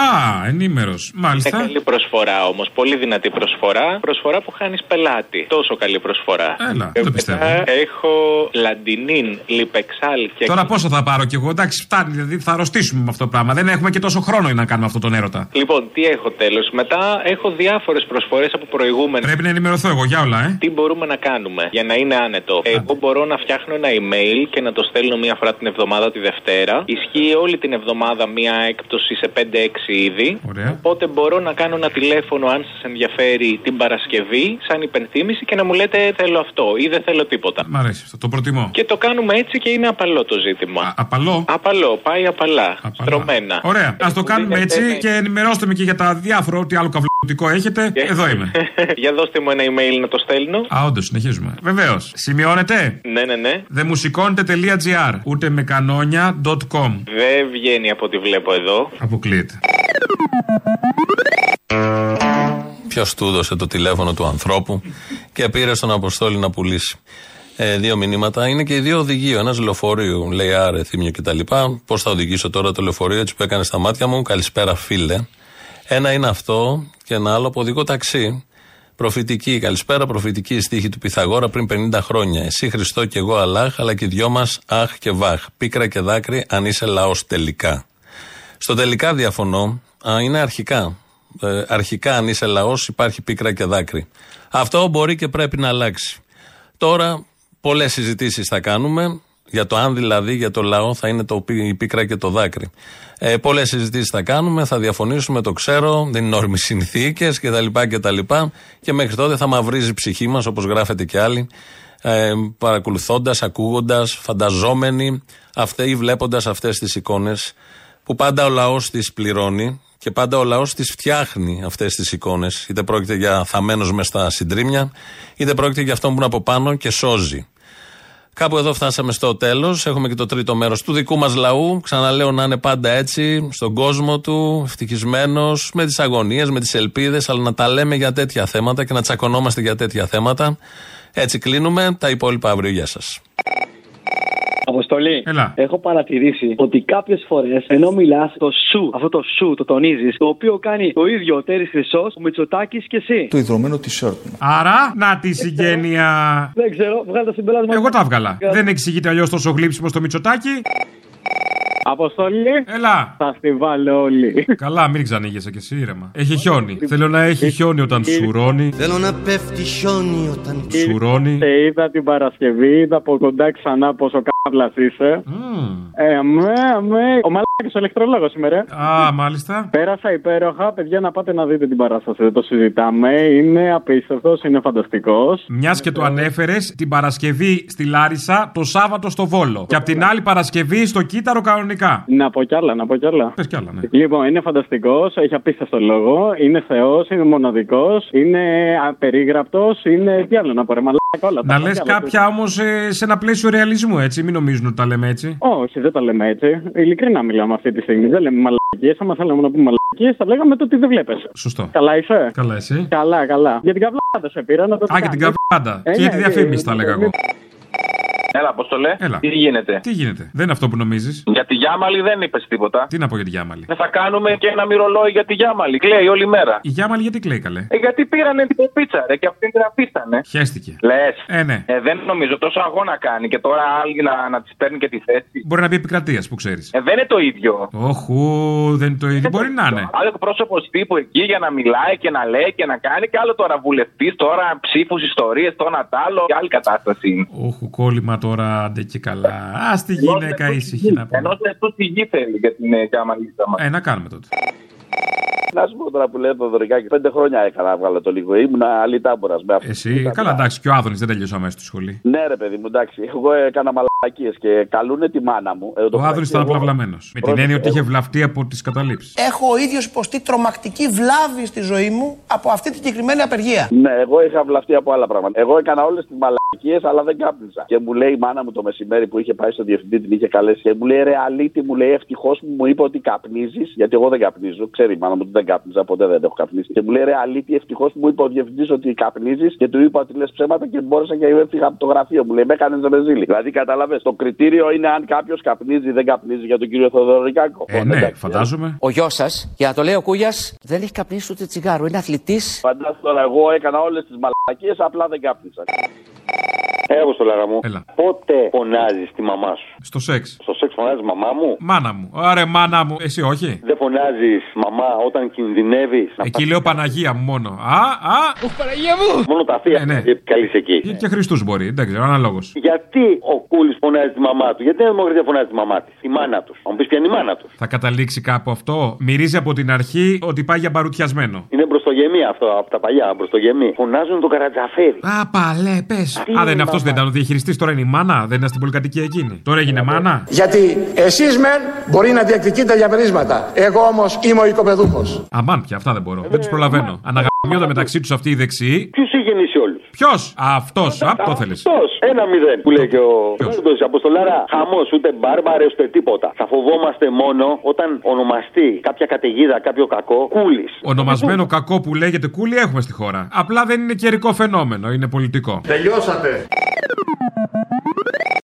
ενήμερος. Μάλιστα. Είναι καλή προσφορά όμως. Πολύ δυνατή προσφορά. Προσφορά που χάνεις πελάτη. Τόσο καλή προσφορά. Έλα, δεν το πιστεύω. Μετά έχω λαντινίν, λιπεξάλ και. Τώρα πόσο θα πάρω κι εγώ, εντάξει, φτάνει, δηλαδή θα αρρωστήσουμε με αυτό το πράγμα. Δεν έχουμε και τόσο χρόνο για να κάνουμε αυτόν τον έρωτα. Λοιπόν, τι έχω τέλος. Μετά έχω διάφορες προσφορές από προηγούμενες. Πρέπει να ενημερωθώ εγώ για όλα, ε. Τι μπορούμε να κάνουμε για να είναι άνετο. Εγώ μπορώ να φτιάχνω ένα email και να το στέλνω μία φορά την εβδομάδα τη Δευτέρα. Ισχύει όλη την εβδομάδα μία έκπτωση σε 5-6 είδη. Ωραία. Οπότε μπορώ να κάνω ένα τηλέφωνο αν σας ενδιαφέρει την Παρασκευή, σαν υπενθύμηση και να μου λέτε θέλω αυτό ή δεν θέλω τίποτα. Μ' αρέσει αυτό, το προτιμώ. Και το κάνουμε έτσι και είναι απαλό το ζήτημα. απαλό; Απαλό, πάει απαλά. Στρωμένα. Ωραία, ας το κάνουμε έτσι και ενημερώστε με και για τα διάφορα, ό,τι άλλο καβλωτικό έχετε; Εδώ είμαι. *laughs* για δώστε μου ένα email να το στέλνω. Α, όντως, συνεχίζουμε. Βεβαίως. Σημειώνετε; Ναι, ναι, ναι. Δεμουσικώνετε.gr ούτε με κανόνια.com. Δεν βγαίνει από ό,τι βλέπω εδώ. Αποκλείεται. Ποιος του έδωσε το τηλέφωνο του ανθρώπου και πήρε στον Αποστόλη να πουλήσει. Ε, δύο μηνύματα. Είναι και οι δύο οδηγείο. Ένας λεωφορείο, λέει άρε, θύμιο κτλ. Πώς θα οδηγήσω τώρα το λεωφορείο, έτσι που έκανε στα μάτια μου. Καλησπέρα, φίλε. Ένα είναι αυτό και ένα άλλο από οδηγό ταξί. Προφητική, καλησπέρα, προφητική η στίχη του Πυθαγόρα πριν 50 χρόνια. Εσύ Χριστό και εγώ Αλάχ, αλλά και οι δυο μας Αχ και Βάχ. Πίκρα και δάκρυ, αν είσαι λαός τελικά. Στο τελικά διαφωνώ, α, είναι αρχικά. Ε, αρχικά, αν είσαι λαός, υπάρχει πίκρα και δάκρυ. Αυτό μπορεί και πρέπει να αλλάξει. Τώρα, πολλές συζητήσεις θα κάνουμε. Για το αν δηλαδή για το λαό θα είναι το, πί- η πίκρα και το δάκρυ. Ε, Πολλές συζητήσεις θα κάνουμε, θα διαφωνήσουμε, το ξέρω, δεν είναι όρμης συνθήκες κτλ. κτλ. Και μέχρι τότε θα μαυρίζει η ψυχή μας, όπως γράφετε κι άλλοι, ε, παρακολουθώντας, ακούγοντας, φανταζόμενοι αυτέ ή βλέποντας αυτές τις εικόνες που πάντα ο λαός τις πληρώνει και πάντα ο λαός τις φτιάχνει αυτές τις εικόνες. Είτε πρόκειται για θαμένο μες στα συντρίμια, είτε πρόκειται για αυτόν που είναι από πάνω και σώζει. Κάπου εδώ φτάσαμε στο τέλος. Έχουμε και το τρίτο μέρος του δικού μας λαού. Ξαναλέω να είναι πάντα έτσι, στον κόσμο του, ευτυχισμένος, με τις αγωνίες, με τις ελπίδες, αλλά να τα λέμε για τέτοια θέματα και να τσακωνόμαστε για τέτοια θέματα. Έτσι κλείνουμε. Τα υπόλοιπα αύριο. Γεια σας. Αποστολή. Έλα. Έχω παρατηρήσει ότι κάποιες φορές ενώ μιλάς, το σου, αυτό το σου το τονίζεις, το οποίο κάνει το ίδιο ο Τέρι Χρυσός, ο Μητσοτάκης και εσύ. Το ιδρωμένο t-shirt μου. Άρα, να τη συγγένεια. Δεν ξέρω, βγάλε το συμπέρασμα. Εγώ τα έβγαλα. Δεν εξηγείται αλλιώς τόσο γλύψιμο στο Μητσοτάκι. Αποστολή. Έλα. Θα στη βάλω όλοι. Καλά, μην ξανήγεσαι κι εσύ ήρεμα. Έχει χιόνι. Θέλω να έχει χιόνι όταν σουρώνει. Θέλω να πέφτει χιόνι όταν Σουρώνει. Σε είδα την Παρασκευή, είδα από κοντά ξανά πόσο κάβλα είσαι. Ε, αμέ, αμέ. Ο μαλάκης ο ηλεκτρολόγος σήμερα. Α, μάλιστα. Πέρασα υπέροχα. Παιδιά, να πάτε να δείτε την παράσταση. Δεν το συζητάμε. Είναι απίστευτος, είναι φανταστικός. Μιας και το ανέφερες, την Παρασκευή στη Λάρισα, το Σάββατο στο Βόλο. Και από την άλλη Παρασκευή στο Κύτταρο κανονικά. Να πω κι άλλα, να πω κι άλλα. Πες κι άλλα, ναι. Λοιπόν, είναι φανταστικός, έχει απίστευτο λόγο. Είναι θεός, είναι μοναδικός, είναι απερίγραπτος, είναι. Τι άλλο να πω, ρε μαλάκα όλα. Να τα λες πω κι άλλα. κάποια όμω σε ένα πλαίσιο ρεαλισμού, έτσι. Μην νομίζουν ότι τα λέμε έτσι. Όχι, δεν τα λέμε έτσι. Ειλικρινά μιλάμε αυτή τη στιγμή. Δεν λέμε μαλακίες. Άμα θέλαμε να πούμε μαλακίες, θα λέγαμε το ότι δεν βλέπεις. Σωστό. Καλά είσαι. Καλά, εσύ. Καλά, καλά. Για την καβλάδα σε πήρα να το Α, και την κάνεις. καβάντα. Ε, Και για ναι, τη ε, διαφήμιση ε, τα λέγα ε, εγώ. Έλα, Αποστολέ. Έλα. Τι γίνεται; Τι γίνεται; Δεν είναι αυτό που νομίζεις. Για τη Γιάμαλη δεν είπες τίποτα. Τι να πω για τη Γιάμαλη; Δεν θα κάνουμε και ένα μυρολόι για τη Γιάμαλη. Κλαίει όλη μέρα. Η Γιάμαλη γιατί κλαίει καλέ; Ε, γιατί πήρανε την πίτσα, ρε, και αυτήν την αφήσανε. Χαίστηκε. Λες. Ε, ναι. Ε, δεν νομίζω τόσο αγώνα κάνει και τώρα άλλοι να, να της παίρνει και τη θέση. Μπορεί να μπει επικρατείας που ξέρεις. Ε, δεν είναι το ίδιο. Όχου, δεν είναι το ίδιο. Μπορεί να είναι. Άλλο εκπρόσωπο τύπου εκεί για να μιλάει και να λέει και να κάνει. Και άλλο τώρα βουλευτής, τώρα ψήφους, ιστορίες, το ένα τ' άλλο. Και άλλη κατάσταση είναι. Όχου, κόλλημα τώρα, άντε και καλά. Α τη γυναίκα ήσυχη να πούμε. Ενό λεπτού τη γη θέλει για την ε, Γιάμαλη. Ε, να κάνουμε τότε. Να σου πω τώρα που λέει το Δωρικάκι, πέντε χρόνια έκανα να βγάλω το λίγο. Ήμουν αλυτάμπορα με αυτό. Εσύ, καλά, εντάξει, και ο Άδωνης δεν τελείωσε αμέσω στη σχολή. Ναι, ρε παιδί μου, εντάξει. Εγώ έκανα μαλακίες και καλούνε τη μάνα μου. Ε, το Ο Άδωνης μεταξύ ήταν εγώ- απλαβλαμένο. Με την Πρόσεχε, έννοια ότι είχε εγώ- βλαφτεί από τις καταλήψεις. Έχω ο ίδιος υποστεί τρομακτική βλάβη στη ζωή μου από αυτή τη συγκεκριμένη απεργία. Ναι, εγώ είχα βλαφτεί από άλλα πράγματα. Εγώ έκανα όλες τις μαλακίες, αλλά δεν κάπνιζα. Και μου λέει η μάνα μου το μεσημέρι που είχε πάει στο διευθυντή, την είχε καλέσει και μου λέει ρε αλήτη, μου λέει ευτυχώς που μου είπε ότι καπνίζεις, γιατί εγώ δεν καπνίζω. Ξέρει η μάνα μου ότι δεν κάπνιζα, ποτέ δεν έχω καπνίσει. Και μου λέει ρε αλήτη, ευτυχώς που μου είπε ο διευθυντής ότι καπνίζεις και του είπα ότι λες ψέματα και μπόρεσα και έφυγα από το γραφείο. Μου λέει με έκανες ρεζίλη. Δηλαδή κατάλαβε, το κριτήριο είναι αν κάποιος καπνίζει ή δεν καπνίζει για τον κύριο Θοδωρικάκο. Ε, ναι, φαντάζομαι. Ο γιος σας, για να το λέει ο Κούγιας, δεν έχει καπνίσει ούτε τσιγάρο. Είναι αθλητής. Φαντάζομαι τώρα, εγώ έκανα όλες τις μαλακίες, απλά δεν κάπνιζα. Ε, όπως το λέγαμε. Έλα. Πότε φωνάζεις τη μαμά σου; Στο σεξ. Στο σεξ φωνάζεις μαμά μου; Μάνα μου. Ωραία, μάνα μου. Εσύ όχι; Δεν φωνάζεις μαμά όταν κινδυνεύει. Εκεί λέω Παναγία μου μόνο. Α, α. Οχ, Παναγία μου! Μόνο τα θεία. Ναι, ναι. Καλεί εκεί. Και Χριστούς μπορεί. Δεν ξέρω, αναλόγω. Γιατί ο Κούλης φωνάζει τη μαμά του, γιατί η Δημοκρατία φωνάζει τη μαμά της, τη μάνα τους. Αν πεις ποια είναι η μάνα τους. Θα καταλήξει κάπου αυτό; Μυρίζει από την αρχή ότι πάει για μπαρουτιασμένο. Είναι μπροστογεμή αυτό από τα παλιά, μπροστογεμή. Φωνάζουν τον καρατζαφέρι. Α, παλέ, πες. Τι Α, δεν είναι είναι, αυτός, δεν ήταν ο διαχειριστής, τώρα είναι η μάνα. Δεν είναι στην πολυκατοικία εκείνη. Τώρα έγινε μάνα. Γιατί εσείς μεν μπορεί να διεκδικείτε διαμερίσματα. Εγώ όμως είμαι ο οικοπεδούχος. Αμάν πια, αυτά δεν μπορώ. Δεν τους προλαβαίνω. Αναγαμιόνται μεταξύ τους αυτοί οι δεξιοί. Ποιους έχει γεννήσει όλους; Ποιος; Αυτός. Α, το θέλεις. Αυτός. Ένα μηδέν που λέει και ο Κάρντο Αποστολάρα. Χαμός, ούτε μπάρμπαρε, ούτε τίποτα. Θα φοβόμαστε μόνο όταν ονομαστεί κάποια καταιγίδα, κάποιο κακό, κούλης. Ονομασμένο κακό που λέγεται κούλι έχουμε στη χώρα. Απλά δεν είναι καιρικό φαινόμενο, είναι πολιτικό. Τελειώσατε.